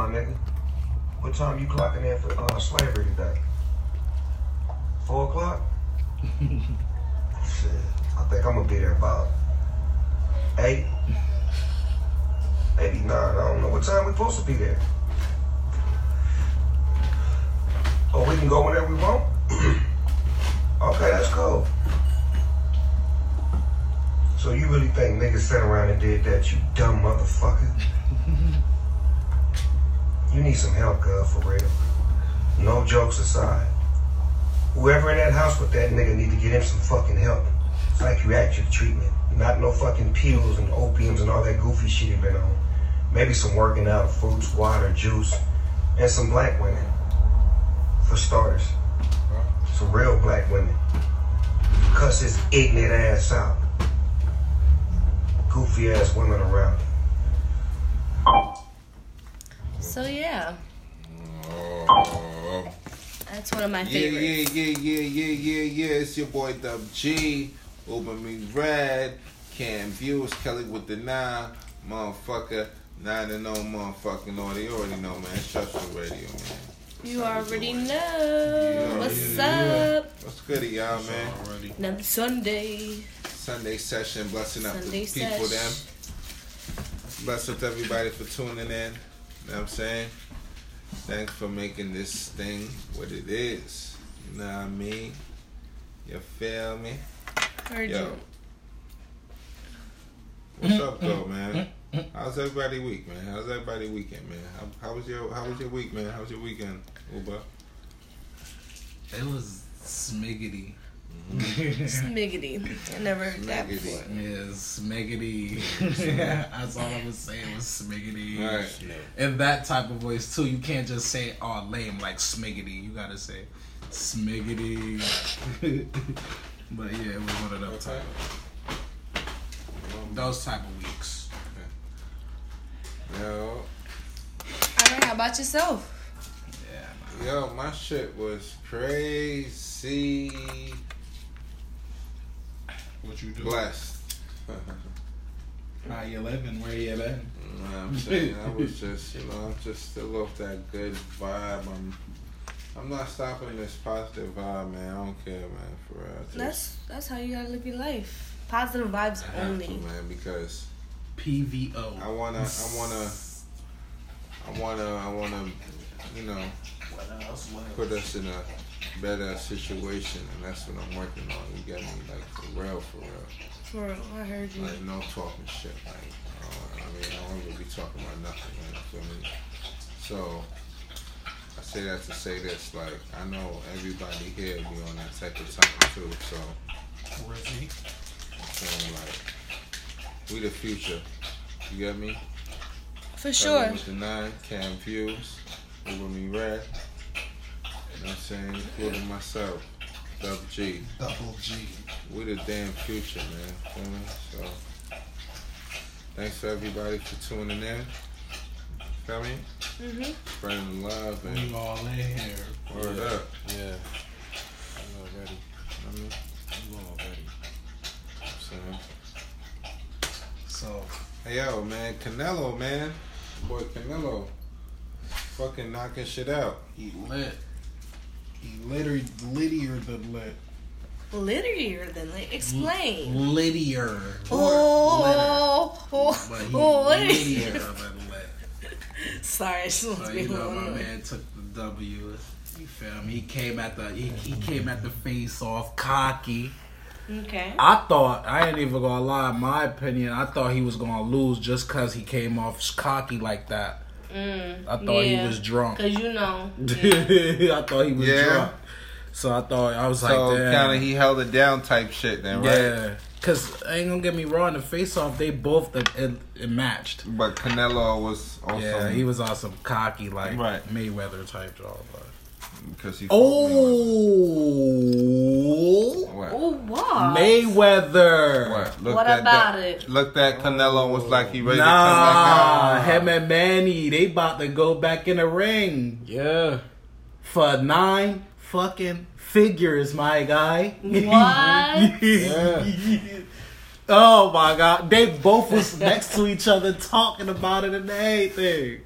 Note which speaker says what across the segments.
Speaker 1: my nigga. What time you clocking in for uh, slavery today? Four o'clock? Shit, I think I'm gonna be there about eight, maybe nine. I don't know what time we supposed to be there. Oh, we can go whenever we want. okay, that's cool. So you really think niggas sat around and did that, you dumb motherfucker? you need some help, girl, for real. No jokes aside. Whoever in that house with that nigga need to get him some fucking help. Psychiatric treatment. Not no fucking pills and opiums and all that goofy shit he been on. Maybe some working out, fruits, water, juice, and some black women. For starters. Some real black women. Cuss his ignorant ass out goofy ass women around.
Speaker 2: So yeah, that's one of my
Speaker 3: Yeah,
Speaker 2: favorites.
Speaker 3: yeah, yeah, yeah, yeah, yeah, yeah. yeah. It's your boy Dub G, Uber Me Red, Cam Views, Kelly with the nine, motherfucker, nine and no motherfucking audio. You already know, man. It's Trustful Radio, man.
Speaker 2: You already know
Speaker 3: Yeah,
Speaker 2: what's
Speaker 3: yeah,
Speaker 2: up.
Speaker 3: What's good, y'all, man?
Speaker 4: Already.
Speaker 2: Another Sunday.
Speaker 3: Sunday session, blessing up
Speaker 2: Sunday
Speaker 3: the people,
Speaker 2: sesh.
Speaker 3: them. Bless up everybody for tuning in. You know what I'm saying? Thanks for making this thing what it is. You know what I mean? You feel me?
Speaker 2: Heard
Speaker 3: Yo.
Speaker 2: you.
Speaker 3: What's up, though, man? How's everybody week, man? How's everybody weekend, man? How, how was your How was your week, man? How was your weekend, Uber?
Speaker 4: It was smiggity.
Speaker 2: Smiggity. I never heard that
Speaker 3: Smiggity.
Speaker 2: before.
Speaker 4: Yeah, smiggity. That's all I was saying was smiggity.
Speaker 3: Right.
Speaker 4: In that type of voice too. You can't just say oh lame like smiggity. You gotta say smiggity. but yeah, it was one of those type of, those type of weeks.
Speaker 3: Yo,
Speaker 2: All right, how about yourself?
Speaker 4: Yeah.
Speaker 3: yo, my shit was crazy.
Speaker 4: What you do?
Speaker 3: Blessed.
Speaker 4: How you living? Where you been?
Speaker 3: You know I'm saying? I was just, you know, I'm just still off that good vibe. I'm, I'm not stopping this positive vibe, man. I don't care, man. For real. Just-
Speaker 2: That's that's how you gotta live your life. Positive vibes
Speaker 3: I have
Speaker 2: only.
Speaker 3: to, man, because
Speaker 4: PVO.
Speaker 3: I wanna, I wanna, I wanna, I wanna, you know,
Speaker 4: What else? What
Speaker 3: put us in a better situation, and that's what I'm working on. You get me, like for real, for real.
Speaker 2: For real, I heard you.
Speaker 3: Like no talking shit. Like uh, I mean, I don't really be talking about nothing. Man, you feel me? So I say that to say this. Like I know everybody here be on that type of time too. So
Speaker 4: Rizzy.
Speaker 3: so like we the future. You get me?
Speaker 2: For sure.
Speaker 3: With the nine cam views, over me red. You know what I'm saying? Including myself, Double G.
Speaker 4: Double G.
Speaker 3: We the damn future, man. Feel me? So, thanks for everybody for tuning in. Feel me?
Speaker 2: Mhm.
Speaker 3: Spreading the love
Speaker 4: We
Speaker 3: and
Speaker 4: all in here.
Speaker 3: word up.
Speaker 5: Yeah. I'm already.
Speaker 3: I mean,
Speaker 5: I'm already.
Speaker 3: saying.
Speaker 4: So
Speaker 3: Hey yo, man, Canelo, man, boy Canelo, fucking knocking shit out.
Speaker 4: he lit. He literally littier than lit.
Speaker 2: Littier than lit. Explain.
Speaker 4: Littier.
Speaker 2: Oh, oh, oh,
Speaker 4: But he
Speaker 2: oh,
Speaker 4: littier
Speaker 2: littier.
Speaker 4: than lit.
Speaker 2: Sorry, I just want
Speaker 4: So
Speaker 2: to oh, be
Speaker 4: you know my
Speaker 2: on.
Speaker 4: man took the W. You feel me? He came at the he, he came at the face off cocky.
Speaker 2: Okay.
Speaker 4: I thought I ain't even gonna lie. In my opinion, I thought he was gonna lose just cause he came off cocky like that.
Speaker 2: Mm,
Speaker 4: I thought
Speaker 2: yeah.
Speaker 4: he was drunk.
Speaker 2: Cause you know. Yeah.
Speaker 4: I thought he was
Speaker 3: Yeah.
Speaker 4: drunk. So I thought I was like,
Speaker 3: so kind of he held it down type shit then, right?
Speaker 4: Yeah, cause ain't gonna get me wrong. The face off, they both it, it, it matched.
Speaker 3: But Canelo was also
Speaker 4: Yeah, he was on some cocky like
Speaker 3: Right.
Speaker 4: Mayweather type job. But.
Speaker 3: Because he.
Speaker 4: Oh,
Speaker 3: What?
Speaker 2: Oh, what?
Speaker 4: Mayweather.
Speaker 3: What? Looked
Speaker 2: What
Speaker 3: at
Speaker 2: about
Speaker 3: that,
Speaker 2: it?
Speaker 3: Looked at Canelo and was like he ready
Speaker 4: Nah,
Speaker 3: to come back out.
Speaker 4: him and Manny, they about to go back in the ring
Speaker 5: Yeah.
Speaker 4: for nine fucking figures, my guy.
Speaker 2: What?
Speaker 4: oh my god, they both was next to each other talking about it and everything.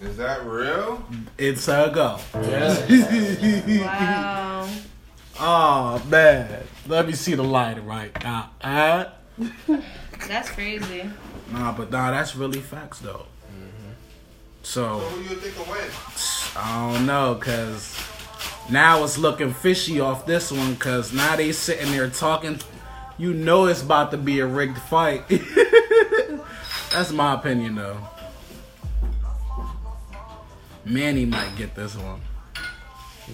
Speaker 3: Is that real?
Speaker 4: It's a go.
Speaker 2: Wow.
Speaker 4: oh man, let me see the light right now. Uh,
Speaker 2: That's crazy.
Speaker 4: nah, but nah, that's really facts though. So
Speaker 3: Who you think will win?
Speaker 4: I don't know, cause now it's looking fishy off this one, cause now they sitting there talking. You know it's about to be a rigged fight. That's my opinion, though. Manny might get this one.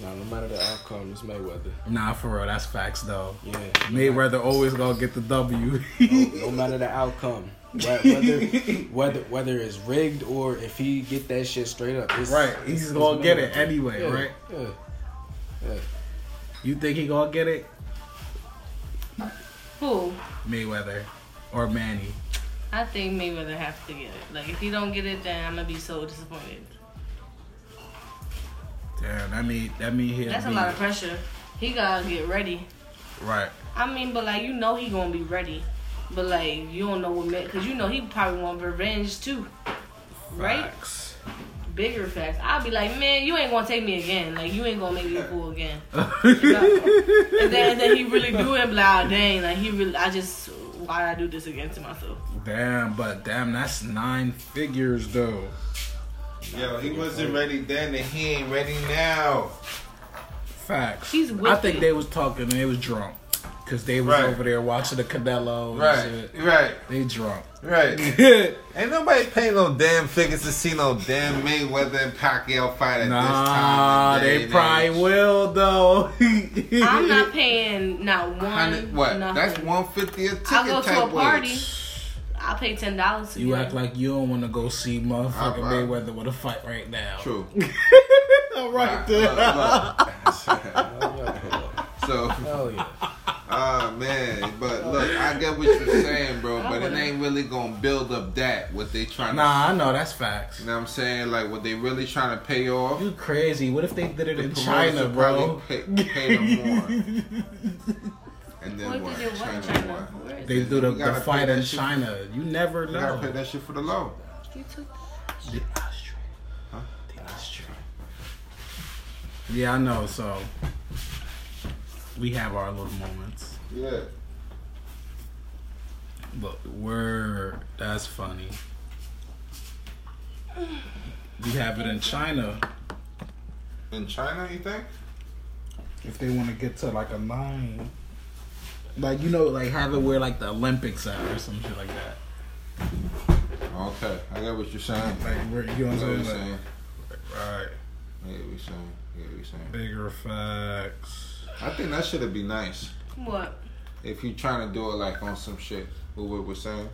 Speaker 5: Nah, no matter the outcome, it's Mayweather.
Speaker 4: Nah, for real, that's facts though.
Speaker 5: Yeah.
Speaker 4: Mayweather always gonna get the W.
Speaker 5: No matter the outcome, whether whether whether it's rigged or if he get that shit straight up, it's,
Speaker 4: right, he's
Speaker 5: it's-
Speaker 4: gonna
Speaker 5: it's
Speaker 4: get it anyway,
Speaker 5: Yeah,
Speaker 4: right?
Speaker 5: Yeah.
Speaker 4: You think he gonna get it,
Speaker 2: Who?
Speaker 4: Mayweather or Manny?
Speaker 2: I think Mayweather have to get it. Like if he don't get it, then I'm gonna be so disappointed.
Speaker 4: Damn, that mean that mean he'll
Speaker 2: That's a lot of pressure. He gotta get ready.
Speaker 4: right.
Speaker 2: I mean, but like you know he gonna be ready, but like you don't know what man, cause you know he probably want revenge too, right?
Speaker 4: Facts.
Speaker 2: Bigger facts. I'll be like, man, you ain't gonna take me again. Like you ain't gonna make me a fool again. You know? and, then, and then he really do it. Like, oh, ah, dang, like he really. I just why I do this again to myself?
Speaker 4: Damn, but damn, that's nine figures though.
Speaker 3: Yo, he wasn't ready then, and he ain't ready now.
Speaker 4: Facts.
Speaker 2: He's
Speaker 4: I think they was talking and they was drunk. Cause they was
Speaker 3: Right.
Speaker 4: over there watching the Canelo and
Speaker 3: Right,
Speaker 4: shit.
Speaker 3: right,
Speaker 4: They drunk.
Speaker 3: right. Ain't nobody paying no damn figures to see no damn Mayweather and Pacquiao fight at this
Speaker 4: nah,
Speaker 3: time. and day
Speaker 4: they
Speaker 3: and
Speaker 4: probably
Speaker 3: age.
Speaker 4: will though.
Speaker 2: I'm not paying not one.
Speaker 3: Hundred- What?
Speaker 2: Nothing.
Speaker 3: That's one fifty a ticket.
Speaker 2: I'll go to
Speaker 3: type
Speaker 2: a party.
Speaker 3: Way.
Speaker 2: I'll pay ten dollars
Speaker 4: You act like you don't want to go see motherfucking
Speaker 3: I- I-
Speaker 4: Mayweather with a fight right now.
Speaker 3: True.
Speaker 4: All right
Speaker 3: Look,
Speaker 4: there.
Speaker 3: look. So,
Speaker 5: Hell yeah.
Speaker 3: ah man, but look, I get what you're saying, bro. But it ain't really gonna build up that what they trying to.
Speaker 4: Nah, I know that's facts.
Speaker 3: You know what I'm saying? Like what they really trying to pay off.
Speaker 4: You crazy? What if they did it
Speaker 3: The
Speaker 4: in China, bro?
Speaker 3: Pay, pay them more. And then
Speaker 2: What
Speaker 3: what?
Speaker 2: did you what?
Speaker 3: China,
Speaker 2: China?
Speaker 3: what?
Speaker 2: Where is
Speaker 4: They do the, the fight in
Speaker 3: shit.
Speaker 4: China. You never
Speaker 3: You gotta
Speaker 4: know.
Speaker 3: pay that shit for the low.
Speaker 2: You took
Speaker 3: Huh? The Austrian.
Speaker 4: Yeah, I know. So we have our little moments.
Speaker 3: Yeah.
Speaker 4: But word, that's funny. We have it in China.
Speaker 3: In China, you think?
Speaker 4: If they want to get to like a nine, like you know, like have it where like the Olympics are or some shit like that.
Speaker 3: Okay, I get what you're saying.
Speaker 4: Like where you know what I'm
Speaker 3: you're
Speaker 4: saying?
Speaker 3: saying.
Speaker 4: Like, right,
Speaker 3: I get what you're saying. I get what you're saying.
Speaker 4: bigger facts.
Speaker 3: I think that should be nice.
Speaker 2: what?
Speaker 3: If you're trying to do it like on some shit, what we were saying.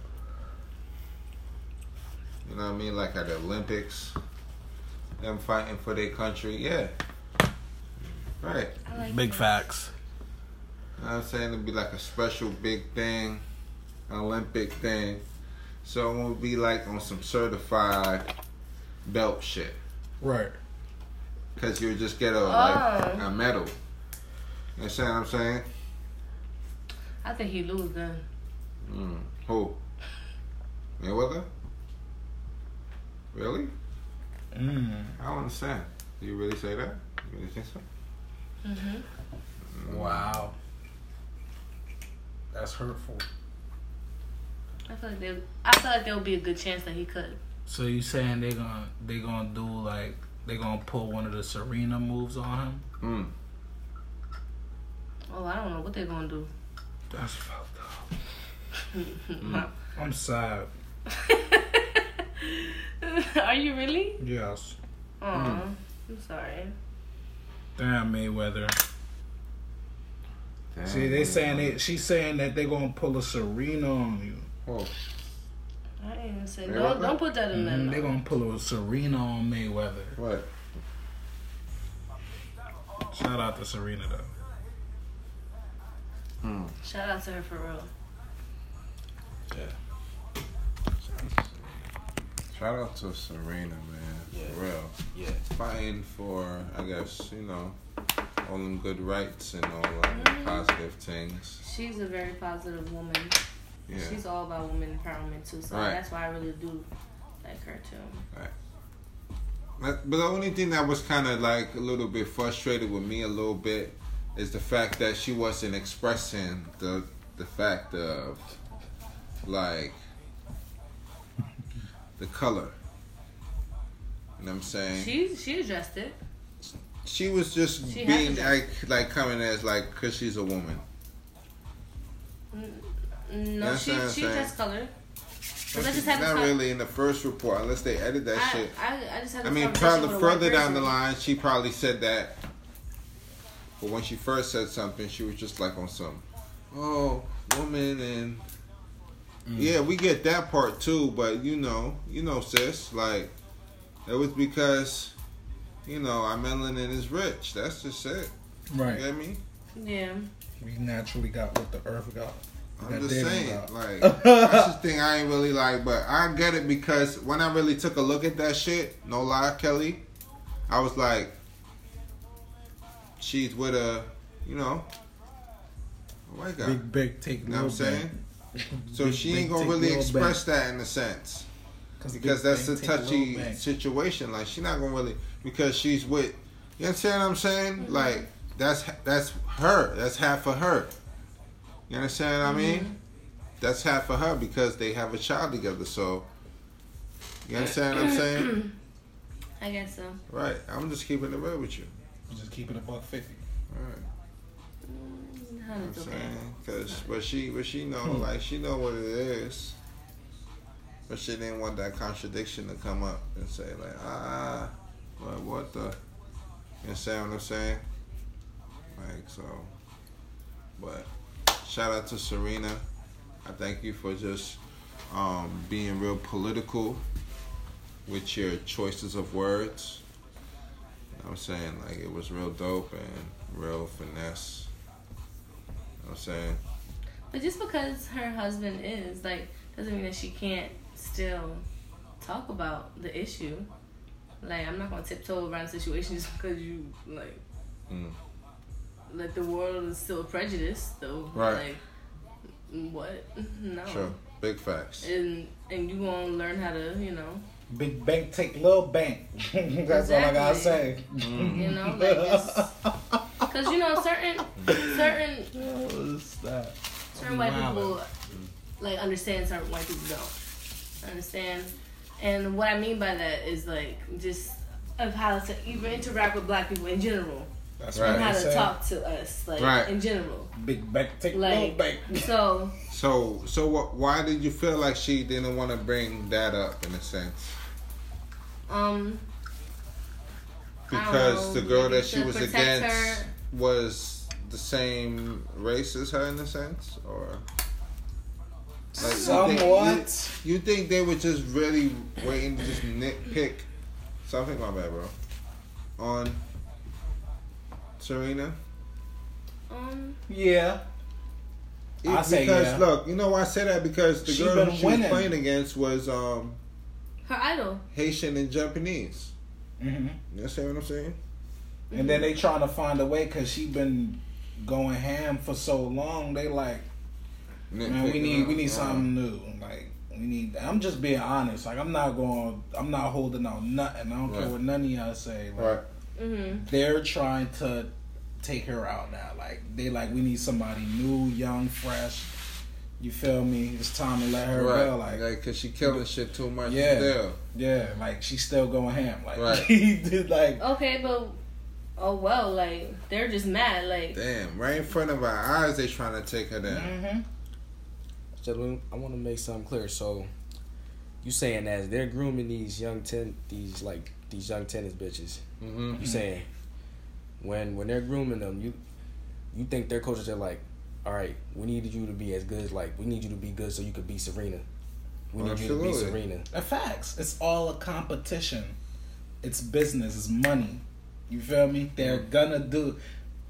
Speaker 3: You know what I mean? Like at the Olympics, them fighting for their country. Yeah. Right.
Speaker 2: Like
Speaker 4: Big
Speaker 2: that.
Speaker 4: facts.
Speaker 3: You know what I'm saying? It'd be like a special big thing, an Olympic thing. So it won't be like on some certified belt shit.
Speaker 4: Right.
Speaker 3: Cause you'll just get a
Speaker 2: Oh.
Speaker 3: like a medal. You understand what I'm saying?
Speaker 2: I think he lose then.
Speaker 3: Mm. Who? Mayweather? Really?
Speaker 4: Mm.
Speaker 3: I don't understand. Do you really say that? You really think so?
Speaker 2: hmm
Speaker 4: Wow. That's hurtful.
Speaker 2: I feel like there. I feel like there would be a good chance that he could.
Speaker 4: So you saying they gonna they gonna do like they're gonna pull one of the Serena moves on him?
Speaker 3: Mm.
Speaker 2: Oh, I don't know what they're gonna do.
Speaker 4: That's fucked up. I'm sad.
Speaker 2: Are you really?
Speaker 4: Yes.
Speaker 2: Oh, I'm sorry.
Speaker 4: Damn Mayweather.
Speaker 3: Damn,
Speaker 4: See, they saying they she's saying that they're gonna pull a Serena on you.
Speaker 3: Oh,
Speaker 2: I didn't even say.
Speaker 3: Hey,
Speaker 2: Don't don't put that in there.
Speaker 4: Mhm,
Speaker 2: no.
Speaker 4: They gonna pull a Serena on Mayweather.
Speaker 3: what?
Speaker 4: Shout out to Serena though.
Speaker 3: Hmm.
Speaker 2: Shout out to her for real. Yeah.
Speaker 3: Shout out to Serena, man.
Speaker 5: Yeah.
Speaker 3: For real.
Speaker 5: Yeah.
Speaker 3: Fighting for, I guess, you know, all them good rights and all them
Speaker 2: Mhm.
Speaker 3: positive things.
Speaker 2: She's a very positive woman.
Speaker 3: Yeah.
Speaker 2: She's all about women empowerment too. So
Speaker 3: Right.
Speaker 2: that's why I really do like her too.
Speaker 3: But but the only thing that was kind of like a little bit frustrated with me a little bit is the fact that she wasn't expressing the the fact of like the color. You know what I'm saying?
Speaker 2: She she addressed it.
Speaker 3: She was just
Speaker 2: She
Speaker 3: being like like coming as like because she's a woman.
Speaker 2: Mm, no,
Speaker 3: That's
Speaker 2: she
Speaker 3: what
Speaker 2: she
Speaker 3: saying.
Speaker 2: addressed color. But let's
Speaker 3: Not
Speaker 2: have
Speaker 3: really in the first report unless they edit that
Speaker 2: I,
Speaker 3: shit.
Speaker 2: I, I just had
Speaker 3: I mean, probably
Speaker 2: with a white
Speaker 3: further down the line, she probably said that. But when she first said something, she was just like on some, oh, woman, and mm. yeah, we get that part too. But you know, you know, sis, like it was because, you know, our melanin is rich. That's just it.
Speaker 4: Right.
Speaker 3: You get me?
Speaker 2: Yeah.
Speaker 4: We naturally got what the earth got.
Speaker 3: I'm
Speaker 4: That
Speaker 3: just saying,
Speaker 4: got.
Speaker 3: like that's the thing I ain't really like, but I get it because when I really took a look at that shit, no lie, Kelly, I was like, she's with a, you know, a white guy.
Speaker 4: Big big take
Speaker 3: you know what I'm
Speaker 4: little
Speaker 3: saying? So
Speaker 4: Big,
Speaker 3: she ain't gonna really
Speaker 4: little
Speaker 3: express that in a sense
Speaker 4: bank.
Speaker 3: Because that's a
Speaker 4: bank take little
Speaker 3: touchy
Speaker 4: bank.
Speaker 3: situation. Like she's not gonna really because she's with. You understand what I'm saying? Mm-hmm. Like that's that's her. That's half of her. You understand what I mean? Mm-hmm. That's half of her because they have a child together. So you understand what I'm saying?
Speaker 2: I guess so.
Speaker 3: Right. I'm just keeping it real with you.
Speaker 4: I'm Just keep it a buck fifty.
Speaker 3: All right.
Speaker 2: Mm,
Speaker 3: You know what I'm
Speaker 2: okay.
Speaker 3: saying? Cause but she but she know hmm. like she know what it is. But she didn't want that contradiction to come up and say like ah, what what the, you understand what I'm saying? Like so, but shout out to Serena. I thank you for just um, being real political with your choices of words. I'm saying like it was real dope and real finesse. I'm saying?
Speaker 2: But just because her husband is like doesn't mean that she can't still talk about the issue. Like I'm not gonna tiptoe around situations because you like
Speaker 3: Mm.
Speaker 2: like the world is still prejudiced though.
Speaker 3: Right.
Speaker 2: Like what? No.
Speaker 3: Sure. Big facts.
Speaker 2: And and you gonna learn how to you know
Speaker 4: Big bank take little bank. That's all I gotta say.
Speaker 2: you know like because you know certain certain
Speaker 4: Oh, stop.
Speaker 2: certain white people like understand certain white people don't understand and what i mean by that is like just of how to even interact with black people in general
Speaker 4: That's
Speaker 3: Right.
Speaker 2: and how to
Speaker 4: say.
Speaker 2: talk to us like
Speaker 3: Right.
Speaker 2: in general
Speaker 4: Big bank take
Speaker 2: like
Speaker 4: little bank.
Speaker 2: so
Speaker 3: So, so what? Why did you feel like she didn't want to bring that up in a sense?
Speaker 2: um
Speaker 3: Because
Speaker 2: know,
Speaker 3: the girl that she was against
Speaker 2: her.
Speaker 3: was the same race as her in a sense, or like, you think-
Speaker 4: Somewhat.
Speaker 3: You, you think they were just really waiting to just nitpick something? My bad, bro. On Serena.
Speaker 2: um
Speaker 4: Yeah. I say
Speaker 3: because
Speaker 4: yeah.
Speaker 3: look, you know why I say that because the
Speaker 4: She
Speaker 3: girl
Speaker 4: been
Speaker 3: who she
Speaker 4: winning.
Speaker 3: was playing against was um
Speaker 2: her idol
Speaker 3: Haitian and Japanese.
Speaker 4: Mm-hmm.
Speaker 3: You understand what I'm saying?
Speaker 4: And then they trying to find a way because she been going ham for so long. They like, man, we need we need
Speaker 3: Uh,
Speaker 4: something new. Like we need. I'm just being honest. Like I'm not going. I'm not holding out nothing. I don't care what none of y'all say. Like,
Speaker 3: Right.
Speaker 2: mm-hmm
Speaker 4: They're trying to take her out now. Like they like we need somebody new, young, fresh. You feel me? It's time to let her
Speaker 3: Right.
Speaker 4: go. Like,
Speaker 3: Like, cause she killing shit too much.
Speaker 4: Yeah.
Speaker 3: Still.
Speaker 4: yeah, like she's still going ham. Like
Speaker 3: Right.
Speaker 4: he did. Like
Speaker 2: okay but oh well like they're just mad like
Speaker 3: Damn. Right in front of our eyes, they trying to take her down.
Speaker 4: hmm
Speaker 5: Gentlemen, I want to make something clear. So, you saying as they're grooming these young ten, these like these young tennis bitches.
Speaker 3: Mm-hmm.
Speaker 5: You saying when when they're grooming them, you you think their coaches are like, all right, we needed you to be as good. As like we need you to be good so you could be Serena. We need you to be Serena.
Speaker 4: The facts. It's all a competition. It's business. It's money. You feel me? They're gonna do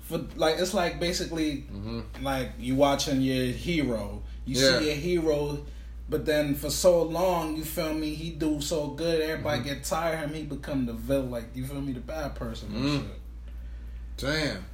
Speaker 4: for like it's like basically
Speaker 3: Mm-hmm.
Speaker 4: like you watching your hero. You
Speaker 3: Yeah.
Speaker 4: see a hero, but then for so long, you feel me? He do so good, everybody
Speaker 3: Mm-hmm.
Speaker 4: get tired of him. He become the villain, like you feel me, the bad person. and
Speaker 3: Mm.
Speaker 4: shit.
Speaker 3: Damn.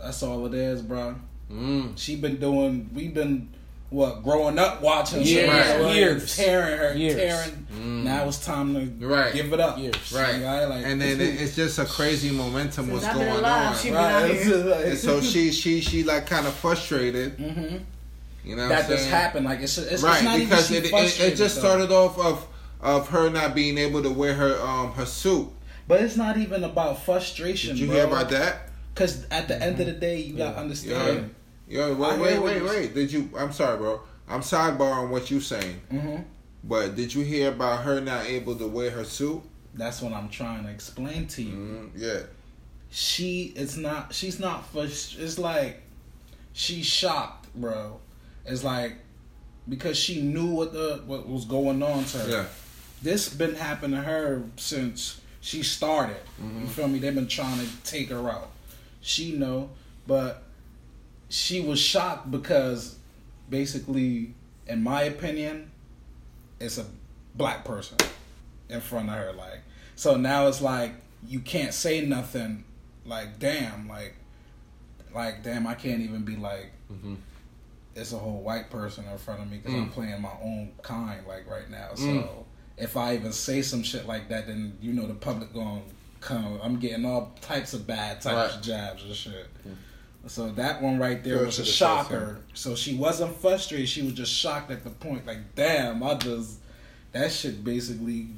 Speaker 4: That's all it is, bro.
Speaker 3: Mm.
Speaker 4: She been doing. We been what growing up watching
Speaker 2: Years.
Speaker 4: shit, like,
Speaker 5: Years.
Speaker 4: tearing her,
Speaker 5: Years.
Speaker 4: tearing. Now it's time to
Speaker 3: Right.
Speaker 4: give it up.
Speaker 5: Years.
Speaker 3: Right.
Speaker 4: Like, like,
Speaker 3: and then it- it's just a crazy momentum
Speaker 2: Since
Speaker 3: what's going on.
Speaker 2: she been
Speaker 4: right.
Speaker 2: out
Speaker 4: it's
Speaker 2: here.
Speaker 4: just like-
Speaker 3: And so she she she like kind of frustrated.
Speaker 4: Mhm.
Speaker 3: You know
Speaker 4: that just happened. Like it's, it's,
Speaker 3: right
Speaker 4: it's not
Speaker 3: because
Speaker 4: even
Speaker 3: it, it, it just
Speaker 4: though.
Speaker 3: started off of of her not being able to wear her um her suit.
Speaker 4: But it's not even about frustration.
Speaker 3: Did you
Speaker 4: bro.
Speaker 3: hear about that?
Speaker 4: Because at the end of the day, you gotta understand.
Speaker 3: Yo,
Speaker 4: I
Speaker 3: wait, wait, wait, wait. Did you? I'm sorry, bro. I'm sidebarring what you saying,
Speaker 4: hmm
Speaker 3: but did you hear about her not able to wear her suit?
Speaker 4: That's what I'm trying to explain to you.
Speaker 3: Mm, yeah.
Speaker 4: She, it's not. She's not. It's like she's shocked, bro. It's like because she knew what the what was going on to her.
Speaker 3: Yeah.
Speaker 4: This been happening to her since she started.
Speaker 3: Mm-hmm.
Speaker 4: You feel me? They've been trying to take her out. She know, but she was shocked because basically, in my opinion, it's a black person in front of her. Like, so now it's like you can't say nothing. Like, damn, like, like, damn, I can't even be like,
Speaker 3: Mhm.
Speaker 4: It's a whole white person in front of me because I'm
Speaker 3: Mm.
Speaker 4: playing my own kind, like right now. So
Speaker 3: Mm.
Speaker 4: if I even say some shit like that, then you know the public going come. I'm getting all types of bad types of
Speaker 3: Right.
Speaker 4: jabs and shit. So that one right there
Speaker 3: Go
Speaker 4: was a shocker. So she wasn't frustrated. She was just shocked at the point. Like, damn, I just that shit basically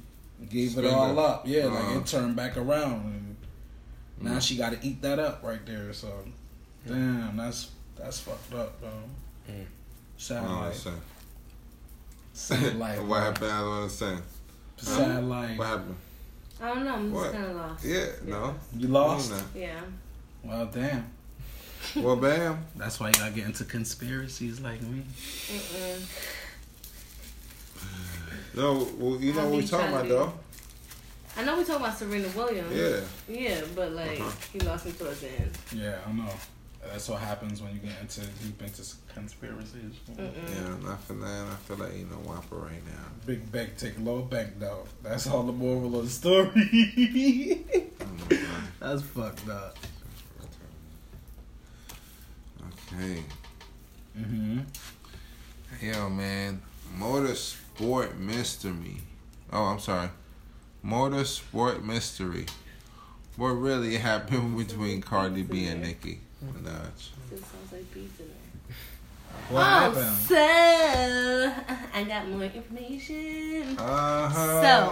Speaker 4: gave
Speaker 3: Spin
Speaker 4: it all
Speaker 3: it.
Speaker 4: up. Yeah, like
Speaker 3: Uh-huh.
Speaker 4: it turned back around, and now she got to eat that up right there. So, damn, that's that's fucked up, though.
Speaker 5: Mm.
Speaker 4: Sad
Speaker 3: I don't
Speaker 4: life.
Speaker 3: understand.
Speaker 4: Sad
Speaker 3: what
Speaker 4: bro.
Speaker 3: happened? I don't understand.
Speaker 4: Sad life.
Speaker 3: What happened?
Speaker 2: I don't know. I'm
Speaker 3: What?
Speaker 2: just kind of lost.
Speaker 3: Yeah, no.
Speaker 4: You lost?
Speaker 3: No.
Speaker 2: Yeah.
Speaker 4: Well, damn.
Speaker 3: Well, bam.
Speaker 4: That's why you gotta get into conspiracies like me.
Speaker 2: Mm-mm.
Speaker 3: No, well, you know what we
Speaker 2: be
Speaker 3: talking about though.
Speaker 2: I know we talking about Serena Williams.
Speaker 3: Yeah.
Speaker 2: Yeah, but like
Speaker 3: Uh-huh.
Speaker 2: he lost me towards the end.
Speaker 4: Yeah, I know. That's what happens when you get into deep into conspiracies.
Speaker 2: Mm-mm.
Speaker 3: Yeah, not for that. I feel like ain't no whopper right now.
Speaker 4: Big bank take low bank though. That's all the moral of the story.
Speaker 3: Oh.
Speaker 4: That's fucked up.
Speaker 3: Okay.
Speaker 4: Mm-hmm.
Speaker 3: Yo, man. Motorsport mystery. Oh, I'm sorry. Motorsport mystery. What really happened between Cardi B and Nicki Minaj?
Speaker 2: Sounds like beats in there.
Speaker 4: What
Speaker 2: oh,
Speaker 4: happened?
Speaker 2: so I got more information.
Speaker 3: Uh-huh.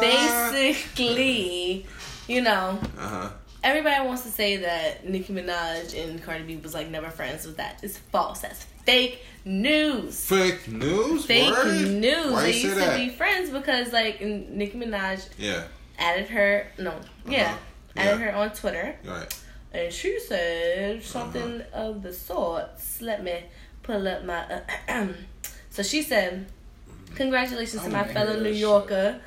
Speaker 2: Basically, you know,
Speaker 3: Uh-huh.
Speaker 2: everybody wants to say that Nicki Minaj and Cardi B was like never friends with that. It's false. That's fake news.
Speaker 3: Fake news?
Speaker 2: Fake
Speaker 3: Word?
Speaker 2: news.
Speaker 3: Why
Speaker 2: they used
Speaker 3: that?
Speaker 2: to be friends because like Nicki Minaj
Speaker 3: Yeah.
Speaker 2: added her no yeah
Speaker 3: Uh-huh.
Speaker 2: added
Speaker 3: Yeah.
Speaker 2: her on Twitter
Speaker 3: Right.
Speaker 2: And she said something
Speaker 3: Uh-huh.
Speaker 2: of the sorts. Let me pull up my. Uh, so she said, "Congratulations to my fellow New Yorker